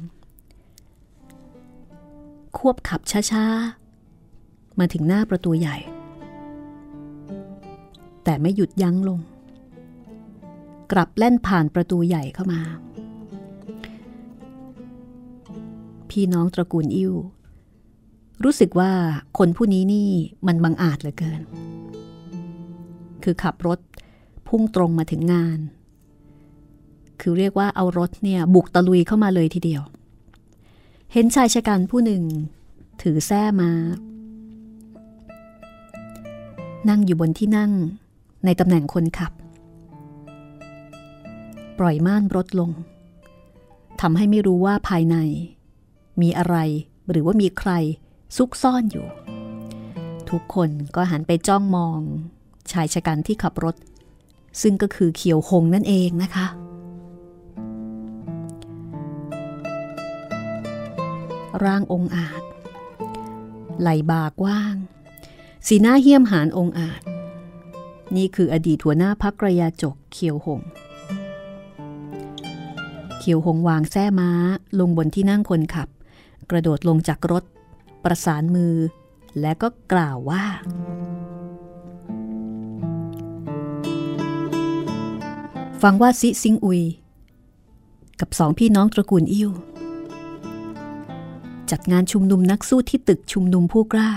ควบขับช้าๆ มาถึงหน้าประตูใหญ่ แต่ไม่หยุดยั้งลง กลับแล่นผ่านประตูใหญ่เข้ามา พี่น้องตระกูลอิ่วรู้สึกว่าคนผู้นี้นี่มันบังอาจเหลือเกิน คือขับรถพุ่งตรงมาถึงงาน คือเรียกว่าเอารถเนี่ยบุกตะลุยเข้ามาเลยทีเดียว เห็นชายชะกันผู้หนึ่ง ถือแส้มา นั่งอยู่บนที่นั่งในตำแหน่งคนขับ ปล่อยม่านรถลงทำให้ไม่รู้ว่าภายใน มีอะไรหรือว่ามีใครซุกซ่อนอยู่ ทุกคนก็หันไปจ้องมอง ชายชะกันที่ขับรถ ซึ่งก็คือเขียวหงนั่นเองนะคะ ร่างองอาจ ไหลบากว้าง สีหน้าเหี้ยมหานองอาจ นี่คืออดีตหัวหน้าพักกระยาจกเขียวหง เขียวหงวางแส้ม้า ลงบนที่นั่งคนขับ กระโดดลงจากรถ ประสานมือ และก็กล่าวว่า ฟังว่าซิซิงอุย กับสองพี่น้องตระกูลอิ่วจัดงานชุมนุมนักสู้ที่ตึกชุมนุมผู้กล้า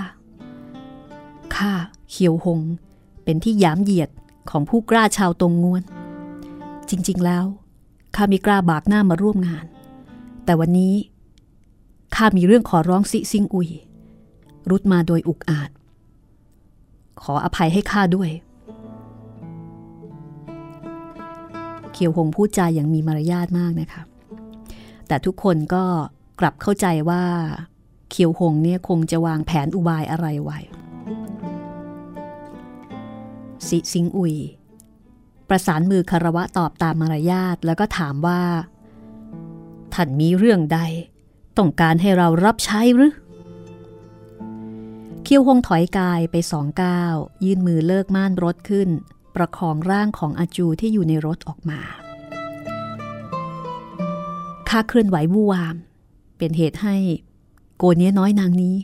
ข้าเขียวหง เป็นที่ยามเหยียดของผู้กล้าชาวตรงงวน จริงๆแล้ว ข้ามีกล้าบากหน้ามาร่วมงาน แต่วันนี้ข้ามีเรื่องขอร้องซิซิงอุย รุดมาโดยอุกอาจ ขออภัยให้ข้าด้วย เขียวหงพูดจาอย่างมีมารยาทมากนะคะ แต่ทุกคนก็กลับเข้าใจว่า เขียวหงเนี่ยคงจะวางแผนอุบายอะไรไว้สิสิงอุย ประสานมือคารวะตอบตามมารยาทแล้วก็ถามว่า ท่านมีเรื่องใด ต้องการให้เรารับใช้หรือเคียวหงถอยกายไปสองก้าวยื่นมือเลิกม่านรถขึ้น ประคองร่างของอาจูที่อยู่ในรถออกมาข้าเคลื่อนไหววูวาม เป็นเหตุให้โกเนี้ยน้อยนางนี้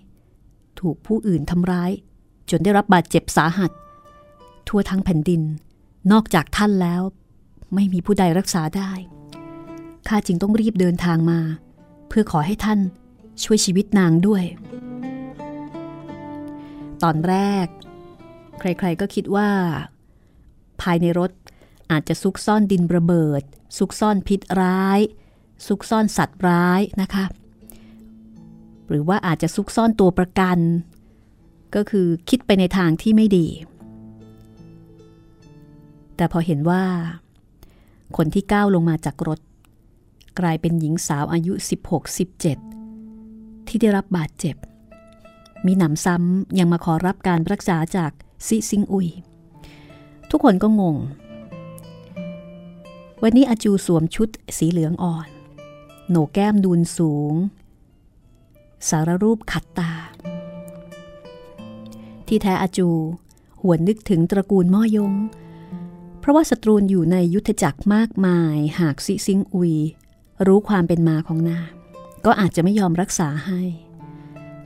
ถูกผู้อื่นทำร้าย จนได้รับบาดเจ็บสาหัส ทั่วทั้งแผ่นดิน นอกจากท่านแล้ว ไม่มีผู้ใดรักษาได้ ข้าจึงต้องรีบเดินทางมา เพื่อขอให้ท่านช่วยชีวิตนางด้วย ตอนแรก ใครๆก็คิดว่า ภายในรถอาจจะซุกซ่อนดินระเบิด ซุกซ่อนพิษร้าย ซุกซ่อนสัตว์ร้ายนะคะ หรือว่าอาจจะซุกซ่อนตัวประกัน ก็คือคิดไปในทางที่ไม่ดี แต่พอเห็นว่า คนที่ก้าวลงมาจากรถ กลายเป็นหญิงสาวอายุ 16-17 ที่ได้รับบาดเจ็บ มีหนำซ้ำยังมาขอรับการรักษาจากซิซิงอุย ทุกคนก็งง วันนี้อาจูสวมชุดสีเหลืองอ่อน โหนกแก้มดูนสูง สารรูปขัดตา ที่แท้อาจูหวนนึกถึงตระกูลม่อยง เพราะว่าศัตรูอยู่ในยุทธจักรมากมาย หากซิซิงอุย รู้ความเป็นมาของนางก็อาจจะไม่ยอมรักษาให้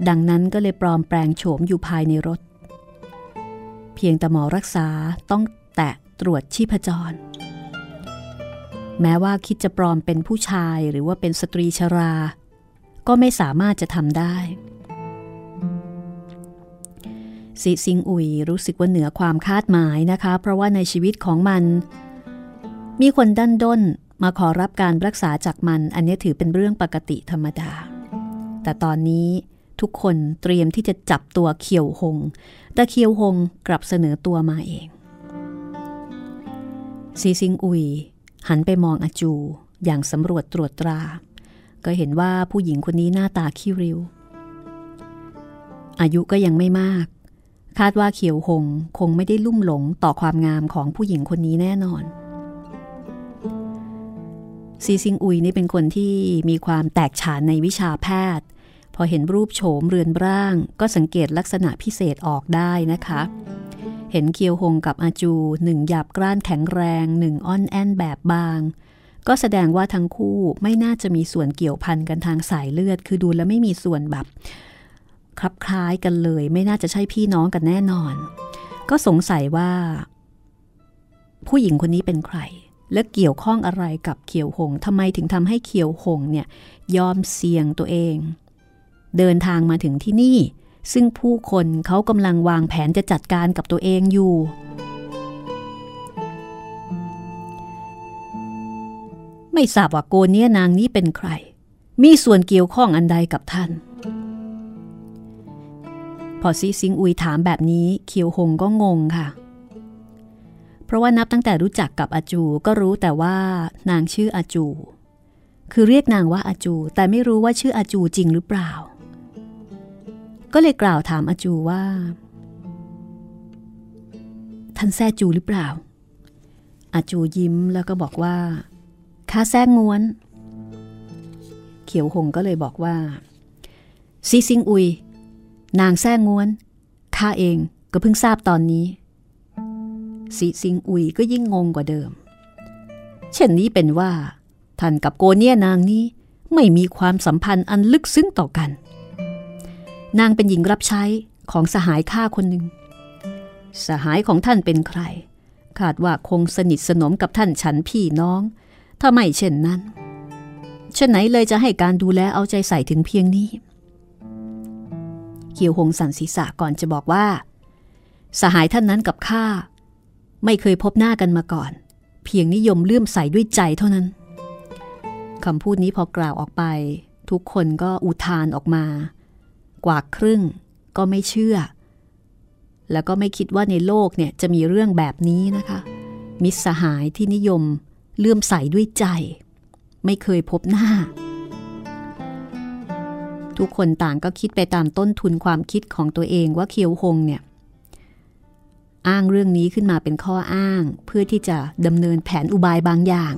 ดังนั้นก็เลยปลอมแปลงโฉมอยู่ภายในรถ เพียงแต่หมอรักษาต้องแตะตรวจชีพจร แม้ว่าคิดจะปลอมเป็นผู้ชายหรือว่าเป็นสตรีชรา ก็ไม่สามารถจะทำได้ ซิซิงอุยรู้สึกว่าเหนือความคาดหมายนะคะ เพราะว่าในชีวิตของมัน มีคนดันด้นมาขอรับการรักษาจากมัน อันนี้ถือเป็นเรื่องปกติธรรมดา แต่ตอนนี้ทุกคนเตรียมที่จะจับตัวเคียวหง แต่เคียวหงกลับเสนอตัวมาเองซีซิงอุย หันไปมองอาจูอย่างสำรวจตรวจตรา ก็เห็นว่าผู้หญิงคนนี้หน้าตาขี้ริ้ว อายุก็ยังไม่มาก คาดว่าเขียวหงคงไม่ได้ลุ่มหลงต่อความงามของผู้หญิงคนนี้แน่นอนซีซิงอุยนี่เป็นคนที่มีความแตกฉานในวิชาแพทย์ พอเห็นรูปโฉมเรือนร่าง ก็สังเกตลักษณะพิเศษออกได้นะคะ เห็นเคียวหงกับอาจูหนึ่งหยาบกร้านแข็งแรงหนึ่งอ่อนแอนแบบบาง ก็แสดงว่าทั้งคู่ไม่น่าจะมีส่วนเกี่ยวพันกันทางสายเลือด คือดูแล้วไม่มีส่วนแบบ คลับคล้ายกันเลย ไม่น่าจะใช่พี่น้องกันแน่นอน ก็สงสัยว่า ผู้หญิงคนนี้เป็นใคร และเกี่ยวข้องอะไรกับเขียวหงทำไมถึงทำให้เขียวหงเนี่ยยอมเสี่ยงตัวเอง เดินทางมาถึงที่นี่ ซึ่งผู้คนเขากำลังวางแผนจะจัดการกับตัวเองอยู่ไม่ทราบว่าโกเนียนางนี้เป็นใคร มีส่วนเกี่ยวข้องอันใดกับท่าน พอซีซิงอุยถามแบบนี้เคียวหงก็งงค่ะ เพราะว่านับตั้งแต่รู้จักกับอาจูก็รู้แต่ว่านางชื่ออาจู คือเรียกนางว่าอาจู แต่ไม่รู้ว่าชื่ออาจูจริงหรือเปล่า ก็เลยกล่าวถามอาจูว่า ท่านแซ่จูหรือเปล่า อาจูยิ้มแล้วก็บอกว่าข้าแซ่งวน เขียวหงก็เลยบอกว่าซีซิงอุย นางแซ่งวนข้าเองก็เพิ่งทราบตอนนี้ซีซิงอุยก็ยิ่งงงกว่าเดิม เช่นนี้เป็นว่า ท่านกับโกเนียนางนี้ไม่มีความสัมพันธ์อันลึกซึ้งต่อกัน นางเป็นหญิงรับใช้ของสหายข้าคนหนึ่ง สหายของท่านเป็นใคร คาดว่าคงสนิทสนมกับท่านฉันพี่น้อง ถ้าไม่เช่นนั้นเช่นไหนเลยจะให้การดูแลเอาใจใส่ถึงเพียงนี้ เคียวหงสันศีรษะก่อนจะบอกว่า สหายท่านนั้นกับข้าไม่เคยพบหน้ากันมาก่อน เพียงนิยมเลื่อมใสด้วยใจเท่านั้นคำพูดนี้พอกล่าวออกไป ทุกคนก็อุทานออกมา กว่าครึ่งก็ไม่เชื่อ แล้วก็ไม่คิดว่าในโลกเนี่ยจะมีเรื่องแบบนี้นะคะ มิตรสหายที่นิยมเลื่อมใสด้วยใจ ไม่เคยพบหน้า ทุกคนต่างก็คิดไปตามต้นทุนความคิดของตัวเองว่าเคียวหงเนี่ย อ้างเรื่องนี้ขึ้นมาเป็นข้ออ้างเพื่อที่จะดำเนินแผนอุบายบางอย่าง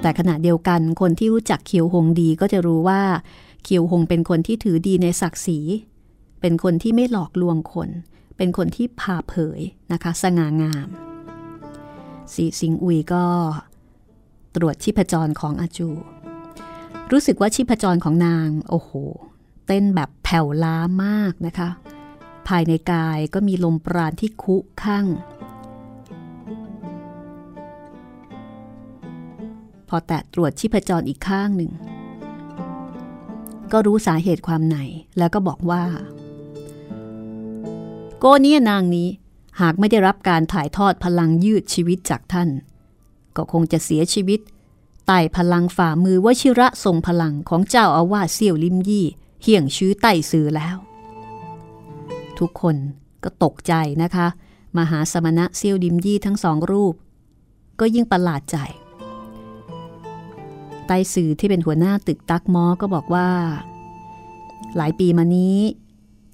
แต่ขณะเดียวกันคนที่รู้จักเคียวหงดีก็จะรู้ว่าเคียวหงเป็นคนที่ถือดีในศักดิ์ศรี เป็นคนที่ไม่หลอกลวงคน เป็นคนที่ผ่าเผยนะคะ สง่างามสีสิงอุยก็ตรวจชีพจรของอาจู รู้สึกว่าชีพจรของนาง โอ้โห เต้นแบบแผ่วล้ามากนะคะ ภายในกายก็มีลมปราณที่คุข้างพอแตะตรวจชีพจรอีกข้างหนึ่ง ก็รู้สาเหตุความไหนแล้วก็บอกว่า โกเนียนางนี้หากไม่ได้รับการถ่ายทอดพลังยืดชีวิตจากท่าน ก็คงจะเสียชีวิต ไต่พลังฝ่ามือวชิระทรงพลังของเจ้าอาวาสเสี่ยวลิมยี่เฮี่ยงชื้อไต่ซือแล้ว ทุกคนก็ตกใจนะคะ มหาสมณะเซียวดิมยี่ทั้งสองรูป ก็ยิ่งประหลาดใจ ไต้สื่อที่เป็นหัวหน้าตึกตักมอก็บอกว่า หลายปีมานี้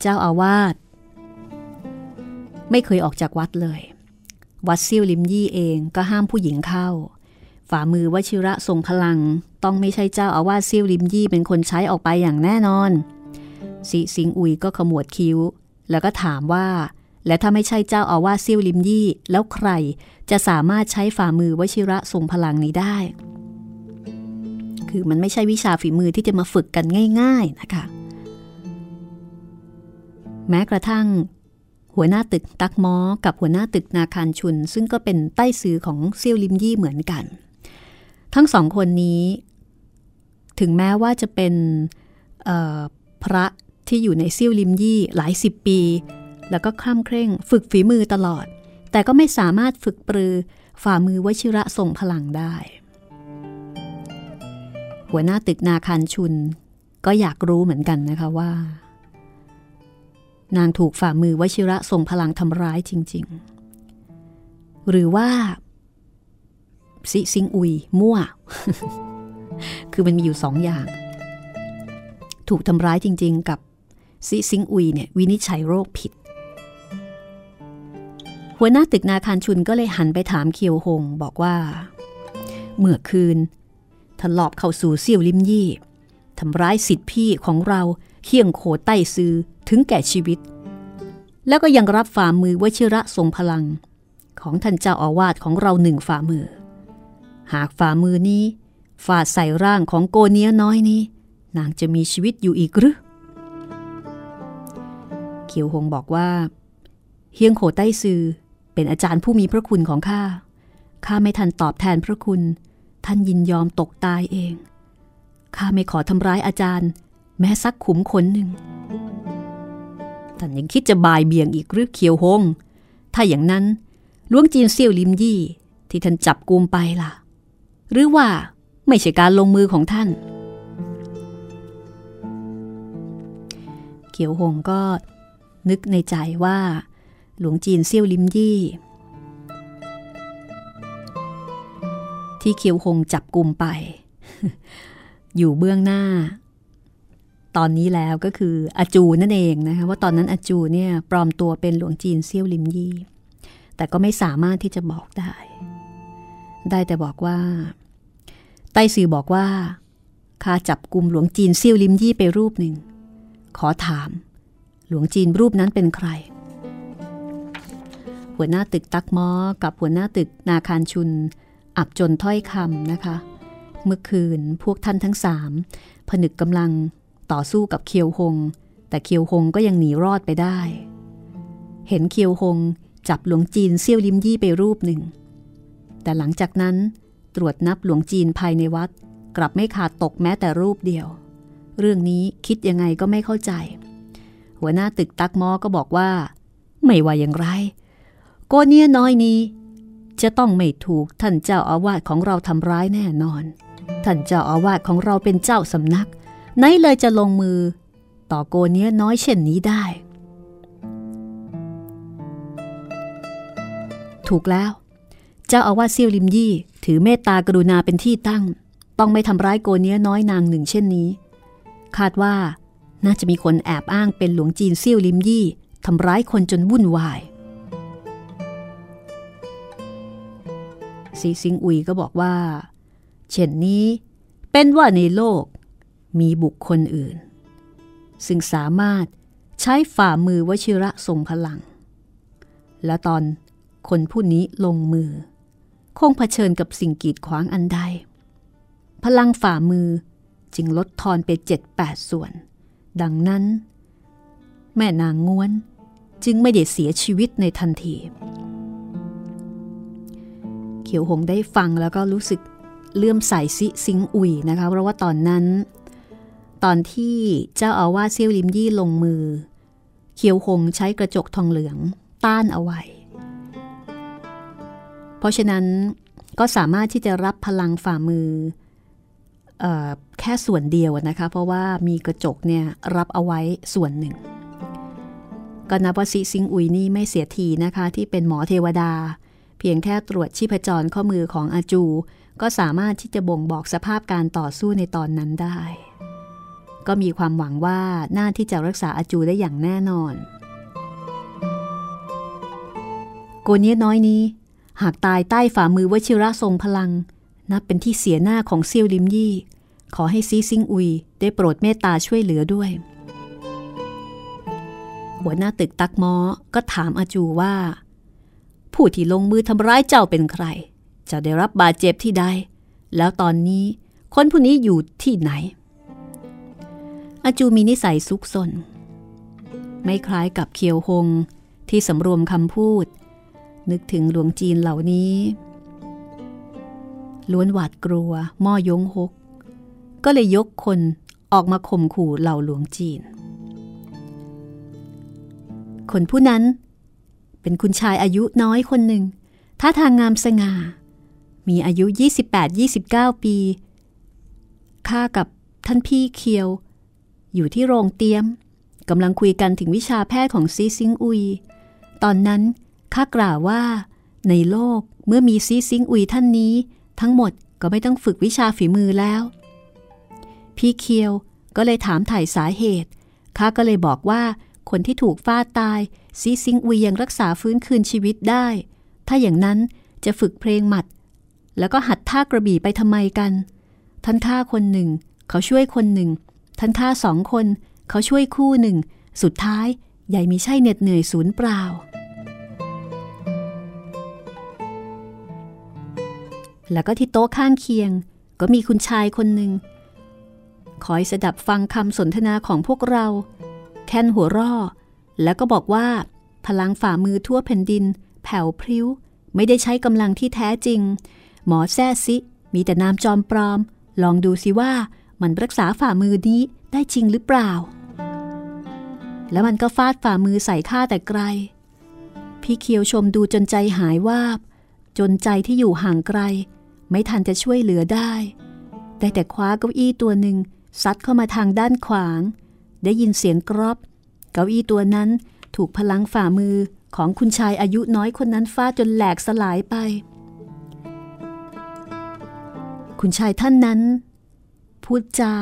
เจ้าอาวาสไม่เคยออกจากวัดเลย วัดเซียวลิมยี่เองก็ห้ามผู้หญิงเข้า ฝ่ามือวชิระทรงพลัง ต้องไม่ใช่เจ้าอาวาสเซียวลิมยี่เป็นคนใช้ออกไปอย่างแน่นอนสีสิงอุยก็ขมวดคิ้ว แล้วก็ถามว่า และถ้าไม่ใช่เจ้าอาวาสซิ่วลิมยี่ แล้วใครจะสามารถใช้ฝ่ามือวชิระทรงพลังนี้ได้ คือมันไม่ใช่วิชาฝีมือที่จะมาฝึกกันง่าย ๆนะคะ แม้กระทั่งหัวหน้าตึกตักมอ กับหัวหน้าตึกนาคารชุน ซึ่งก็เป็นใต้ซื้อของเซียวลิมยี่เหมือนกัน ทั้งสองคนนี้ ถึงแม้ว่าจะเป็นพระที่อยู่ในซี่วลิมยี่หลายสิบปี แล้วก็คล่ำเคร่ง ฝึกฝีมือตลอด แต่ก็ไม่สามารถฝึกปรือฝ่ามือวชิระทรงพลังได้ หัวหน้าตึกนาคารชุน ก็อยากรู้เหมือนกันนะคะว่า นางถูกฝ่ามือวชิระทรงพลังทำร้ายจริง ๆ หรือว่า ซิซิงอุย มั่ว คือมันมีอยู่สองอย่าง ถูกทำร้ายจริง ๆ กับซิซิงอุยเนี่ยวินิจฉัยโรคผิด หัวหน้าตึกนาคารชุนก็เลยหันไปถามเคียวหง บอกว่า เมื่อคืนทลอบเข้าสู่เซี่ยวลิมยี่ทำร้ายสิทธิพี่ของเราเคี่ยงโคใต้ซือถึงแก่ชีวิต แล้วก็ยังรับฝ่ามือวชิระทรงพลัง ของท่านเจ้าอาวาสของเราหนึ่งฝ่ามือ หากฝ่ามือนี้ฟาดใส่ร่างของโกเนียน้อยนี้ นางจะมีชีวิตอยู่อีกหรือเขียวหงบอกว่า เฮียงโขใต้ซือเป็นอาจารย์ผู้มีพระคุณของข้า ข้าไม่ทันตอบแทนพระคุณ ท่านยินยอมตกตายเอง ข้าไม่ขอทำร้ายอาจารย์ แม้สักขุมขนหนึ่ง ท่านยังคิดจะบายเบี่ยงอีกหรือเขียวหง ถ้าอย่างนั้นล้วงจีนเซี่ยวลิมยี่ที่ท่านจับกุมไปล่ะ หรือว่าไม่ใช่การลงมือของท่าน เขียวหงก็นึกในใจว่า หลวงจีนเซี่ยวลิมยี่ ที่เคียวคงจับกลุ่มไป อยู่เบื้องหน้า ตอนนี้แล้วก็คืออาจูนั่นเองนะคะว่าตอนนั้นอาจูเนี่ยปลอมตัวเป็นหลวงจีนเซี่ยวลิมยี่ แต่ก็ไม่สามารถที่จะบอกได้ ได้แต่บอกว่า ไต้ซือบอกว่าข้าจับกลุ่มหลวงจีนเซี่ยวลิมยี่ไปรูปหนึ่ง ขอถาม หลวงจีนรูปนั้นเป็นใคร หัวหน้าตึกตักมอกับหัวหน้าตึกนาคารชุน อับจนถ้อยคำนะคะ เมื่อคืนพวกท่านทั้งสามผนึกกำลังต่อสู้กับเคียวหง แต่เคียวหงก็ยังหนีรอดไปได้ เห็นเคียวหงจับหลวงจีนเซี่ยวลิมยี่ไปรูปหนึ่ง แต่หลังจากนั้น ตรวจนับหลวงจีนภายในวัด กลับไม่ขาดตกแม้แต่รูปเดียว เรื่องนี้คิดยังไงก็ไม่เข้าใจ หัวหน้าตึกตักมอก็บอกว่า ไม่ว่าอย่างไร โกเนียน้อยนี้ จะต้องไม่ถูกท่านเจ้าอาวาสของเราทำร้ายแน่นอน ท่านเจ้าอาวาสของเราเป็นเจ้าสำนัก ไหนเลยจะลงมือ ต่อโกเนียน้อยเช่นนี้ได้ ถูกแล้ว เจ้าอาวาสเซียวลิมยี่ ถือเมตตากรุณาเป็นที่ตั้ง ต้องไม่ทำร้ายโกเนียน้อยนางหนึ่งเช่นนี้ คาดว่า น่าจะมีคนแอบอ้างเป็นหลวงจีนเซี่ยวลิมยี่ทำร้ายคนจนวุ่นวายซีซิงอุยก็บอกว่า เช่นนี้เป็นว่าในโลกมีบุคคลอื่น ซึ่งสามารถใช้ฝ่ามือวชิระทรงพลัง และตอนคนผู้นี้ลงมือ คงเผชิญกับสิ่งกีดขวางอันใด พลังฝ่ามือจึงลดทอนไปเจ็ดแปดส่วน ดังนั้น แม่นางง้วนจึงไม่ได้เสียชีวิตในทันที เขียวหงได้ฟังแล้วก็รู้สึกเลื่อมใสซิซิงอุยนะคะ เพราะว่าตอนนั้น ตอนที่เจ้าอาวาสเซี่ยวลิมยี่ลงมือ เขียวหงใช้กระจกทองเหลืองต้านเอาไว้ เพราะฉะนั้นก็สามารถที่จะรับพลังฝ่ามือออแค่ส่วนเดียวนะคะ เพราะว่ามีกระจกเนี่ยรับเอาไว้ส่วนหนึ่งก็นับว่าซิซิงอุยนี่ไม่เสียทีนะคะ ที่เป็นหมอเทวดา เพียงแค่ตรวจชีพจรข้อมือของอาจู ก็สามารถที่จะบ่งบอกสภาพการต่อสู้ในตอนนั้นได้ ก็มีความหวังว่าน่าที่จะรักษาอาจูได้อย่างแน่นอน โกเนียน้อยนี้ หากตายใต้ฝ่ามือวชิระทรงพลัง นับเป็นที่เสียหน้าของเซียวลิมยี่ ขอให้ซีซิงอุยได้โปรดเมตตาช่วยเหลือด้วย หัวหน้าตึกตักมอก็ถามอาจูว่า ผู้ที่ลงมือทำร้ายเจ้าเป็นใคร จะได้รับบาดเจ็บที่ใด แล้วตอนนี้คนผู้นี้อยู่ที่ไหน อาจูมีนิสัยซุกซนไม่คล้ายกับเคียวหงที่สำรวมคำพูด นึกถึงหลวงจีนเหล่านี้ ล้วนหวาดกลัวม่อยงหกก็เลยยกคนออกมาข่มขู่เหล่าหลวงจีน คนผู้นั้น เป็นคุณชายอายุน้อยคนหนึ่งท่าทางงามสง่า มีอายุ 28-29 ปีข้ากับท่านพี่เคียว อยู่ที่โรงเตียมกำลังคุยกันถึงวิชาแพทย์ของซีซิงอุย ตอนนั้น ข้ากล่าวว่า ในโลกเมื่อมีซีซิงอุยท่านนี้ ทั้งหมดก็ไม่ต้องฝึกวิชาฝีมือแล้ว พี่เคียวก็เลยถามถ่ายสาเหตุข้าก็เลยบอกว่าคนที่ถูกฟาดตายซีซิงอุยยังรักษาฟื้นคืนชีวิตได้ ถ้าอย่างนั้นจะฝึกเพลงหมัด แล้วก็หัดท่ากระบี่ไปทำไมกัน ท่านฆ่าคนหนึ่ง เขาช่วยคนหนึ่ง ท่านฆ่าสองคน เขาช่วยคู่หนึ่ง สุดท้ายใหญ่มีใช่เหน็ดเหนื่อยศูนย์เปล่า แล้วก็ที่โต๊ะข้างเคียง ก็มีคุณชายคนหนึ่งคอยสดับฟังคำสนทนาของพวกเรา แค่นหัวร่อ แล้วก็บอกว่า พลังฝ่ามือทั่วแผ่นดิน แผ่วพริ้ว ไม่ได้ใช้กำลังที่แท้จริง หมอแซ่ซิ มีแต่นามจอมปลอม ลองดูสิว่ามันรักษาฝ่ามือนี้ได้จริงหรือเปล่า แล้วมันก็ฟาดฝ่ามือใส่ข้าแต่ไกล พี่เคียวชมดูจนใจหายวาบ จนใจที่อยู่ห่างไกล ไม่ทันจะช่วยเหลือได้ ได้แต่คว้าเก้าอี้ตัวหนึ่งซัดเข้ามาทางด้านขวาง ได้ยินเสียงกรอบ เก้าอี้ตัวนั้นถูกพลังฝ่ามือของคุณชายอายุน้อยคนนั้นฟาดจนแหลกสลายไป คุณชายท่านนั้น พูดจา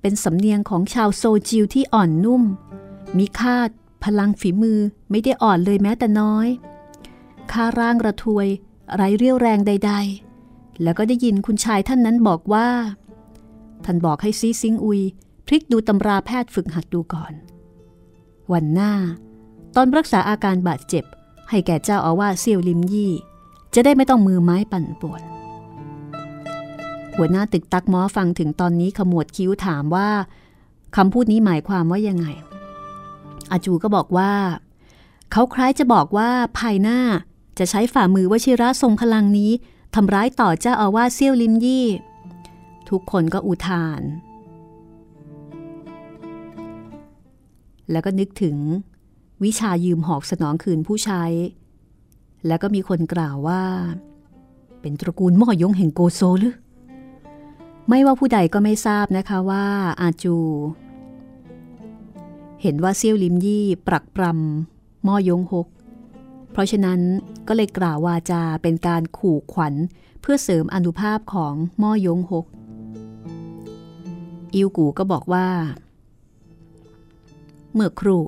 เป็นสำเนียงของชาวโซจิวที่อ่อนนุ่ม มีคาดพลังฝีมือไม่ได้อ่อนเลยแม้แต่น้อย ค่าร่างระทวยไร้เรี่ยวแรงใด ๆ แล้วก็ได้ยินคุณชายท่านนั้นบอกว่า ท่านบอกให้ซีซิงอุย พลิกดูตำราแพทย์ฝึกหัดดูก่อน วันหน้า ตอนรักษาอาการบาดเจ็บ ให้แก่เจ้าอาวาสเซียวลิมยี่ จะได้ไม่ต้องมือไม้ปั่นป่วน หัวหน้าตึกตักหมอฟังถึงตอนนี้ขมวดคิ้วถามว่าคำพูดนี้หมายความว่ายังไง อาจูก็บอกว่า เขาคล้ายจะบอกว่าภายหน้าจะใช้ฝ่ามือวชิระทรงพลังนี้ ทำร้ายต่อเจ้าอาวาสเซี่ยวลิมยี่ ทุกคนก็อุทาน แล้วก็นึกถึง วิชายืมหอกสนองคืนผู้ใช้ แล้วก็มีคนกล่าวว่า เป็นตระกูลม่อยงแห่งโกโซหรือไม่ว่าผู้ใดก็ไม่ทราบนะคะว่าอาจู เห็นว่าเซี่ยวลิมยี่ปรักปรำม่อยงหก เพราะฉะนั้นก็เลยกล่าววาจาเป็นการขู่ขวัญเพื่อเสริมอนุภาพของม่อยงหก อิวกูก็บอกว่า เมื่อครู่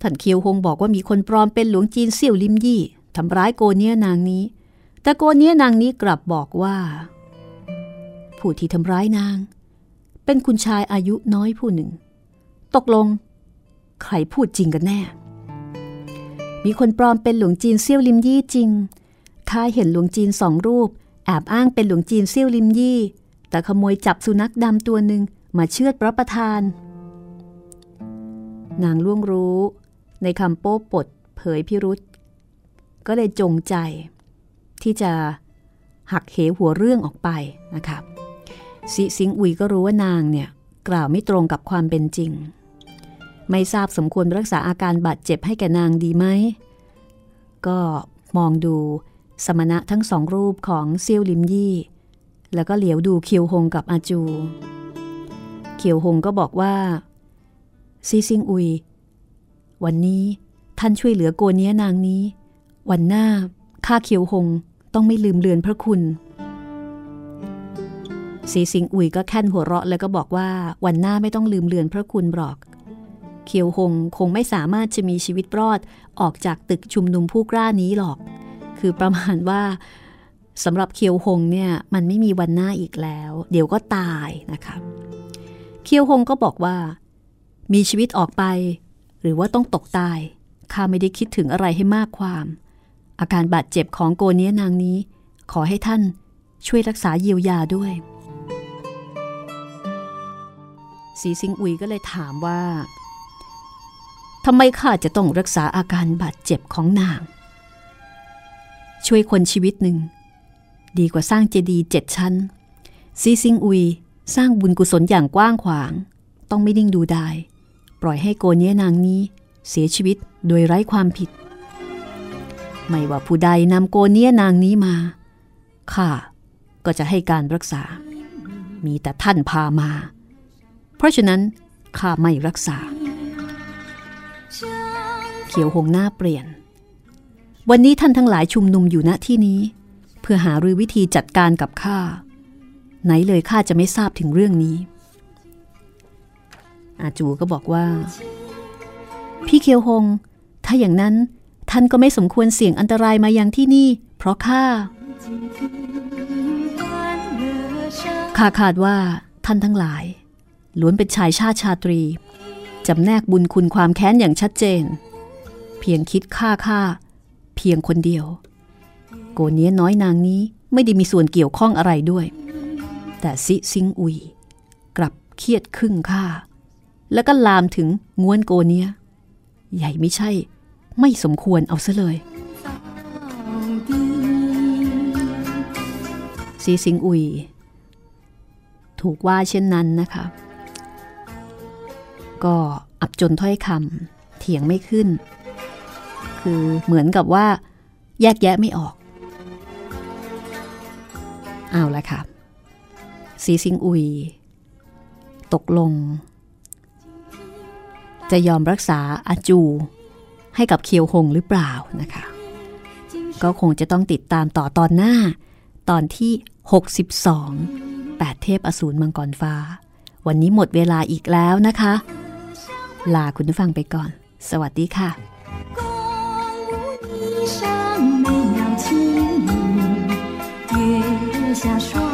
ท่านเคียวฮงบอกว่ามีคนปลอมเป็นหลวงจีนเซี่ยวลิมยี่ทำร้ายโกเนียนางนี้ แต่โกเนียนางนี้กลับบอกว่า ผู้ที่ทำร้ายนาง เป็นคุณชายอายุน้อยผู้หนึ่ง ตกลง ใครพูดจริงกันแน่ มีคนปลอมเป็นหลวงจีนเซี่ยวลิมยี่จริง ข้าเห็นหลวงจีนสองรูป แอบอ้างเป็นหลวงจีนเซี่ยวลิมยี่ แต่ขโมยจับสุนัขดำตัวหนึ่งมาเชือดรับประทาน นางล่วงรู้ ในคำโป้ปดเผยพิรุษก็เลยจงใจ ที่จะหักเหหัวเรื่องออกไปนะคะซิซิงอุยก็รู้ว่านางเนี่ยกล่าวไม่ตรงกับความเป็นจริง ไม่ทราบสมควรรักษาอาการบาดเจ็บให้แก่นางดีไหม ก็มองดูสมณะทั้งสองรูปของเซียวลิมยี่ แล้วก็เหลียวดูเคียวหงกับอาจู เคียวหงก็บอกว่า ซีซิงอุย วันนี้ท่านช่วยเหลือโกเนี้ยนางนี้ วันหน้าข้าเคียวหงต้องไม่ลืมเลือนพระคุณซีซิงอุยก็แค่นหัวเราะแล้วก็บอกว่าวันหน้าไม่ต้องลืมเลือนพระคุณหรอก เคียวหงคงไม่สามารถจะมีชีวิตรอดออกจากตึกชุมนุมผู้กล้านี้หรอก คือประมาณว่าสำหรับเคียวหงเนี่ยมันไม่มีวันหน้าอีกแล้ว เดี๋ยวก็ตายนะคะเคียวหงก็บอกว่า มีชีวิตออกไป หรือว่าต้องตกตายข้าไม่ได้คิดถึงอะไรให้มากความ อาการบาดเจ็บของโกเนี้ยนางนี้ ขอให้ท่านช่วยรักษาเยียวยาด้วย สีซิงอุยก็เลยถามว่า ทำไมข้าจะต้องรักษาอาการบาดเจ็บของนาง ช่วยคนชีวิตหนึ่ง ดีกว่าสร้างเจดีย์เจ็ดชั้น ซีซิงอุยสร้างบุญกุศลอย่างกว้างขวาง ต้องไม่นิ่งดูได้ปล่อยให้โกเนียนางนี้ เสียชีวิตโดยไร้ความผิด ไม่ว่าผู้ใดนำโกเนียนางนี้มาข้าก็จะให้การรักษา มีแต่ท่านพามา เพราะฉะนั้นข้าไม่รักษา ขียวหงหน้าเปลี่ยน วันนี้ท่านทั้งหลายชุมนุมอยู่ณที่นี้ เพื่อหารือวิธีจัดการกับข้า ไหนเลยข้าจะไม่ทราบถึงเรื่องนี้ อาจูก็บอกว่า พี่เคียวหง ถ้าอย่างนั้นท่านก็ไม่สมควรเสี่ยงอันตรายมายังที่นี่ เพราะข้าข้าคาดว่าท่านทั้งหลายล้วนเป็นชายชาติชาตรี จำแนกบุญคุณความแค้นอย่างชัดเจน พียงคิดฆ่าข้าเพียงคนเดียว โกเนี้ยน้อยนางนี้ไม่ได้มีส่วนเกี่ยวข้องอะไรด้วย แต่ซิซิงอุย กลับเครียดครึ่งข้าแล้วก็ลามถึงง้วนโกเนี้ย ใหญ่ไม่ใช่ ไม่สมควรเอาซะเลยซีซิงอุย ถูกว่าเช่นนั้นนะคะ ก็อับจนถ้อยคำเถียงไม่ขึ้น คือเหมือนกับว่า แยกแยะไม่ออก เอาละค่ะซีซิงอุย ตกลง จะยอมรักษาอาจู ให้กับเคียวหงหรือเปล่านะคะ ก็คงจะต้องติดตามต่อตอนหน้า ตอนที่ 62 8 เทพอสูรมังกรฟ้า วันนี้หมดเวลาอีกแล้วนะคะ ลาคุณผู้ฟังไปก่อน สวัสดีค่ะ 上美妙情意，月下双。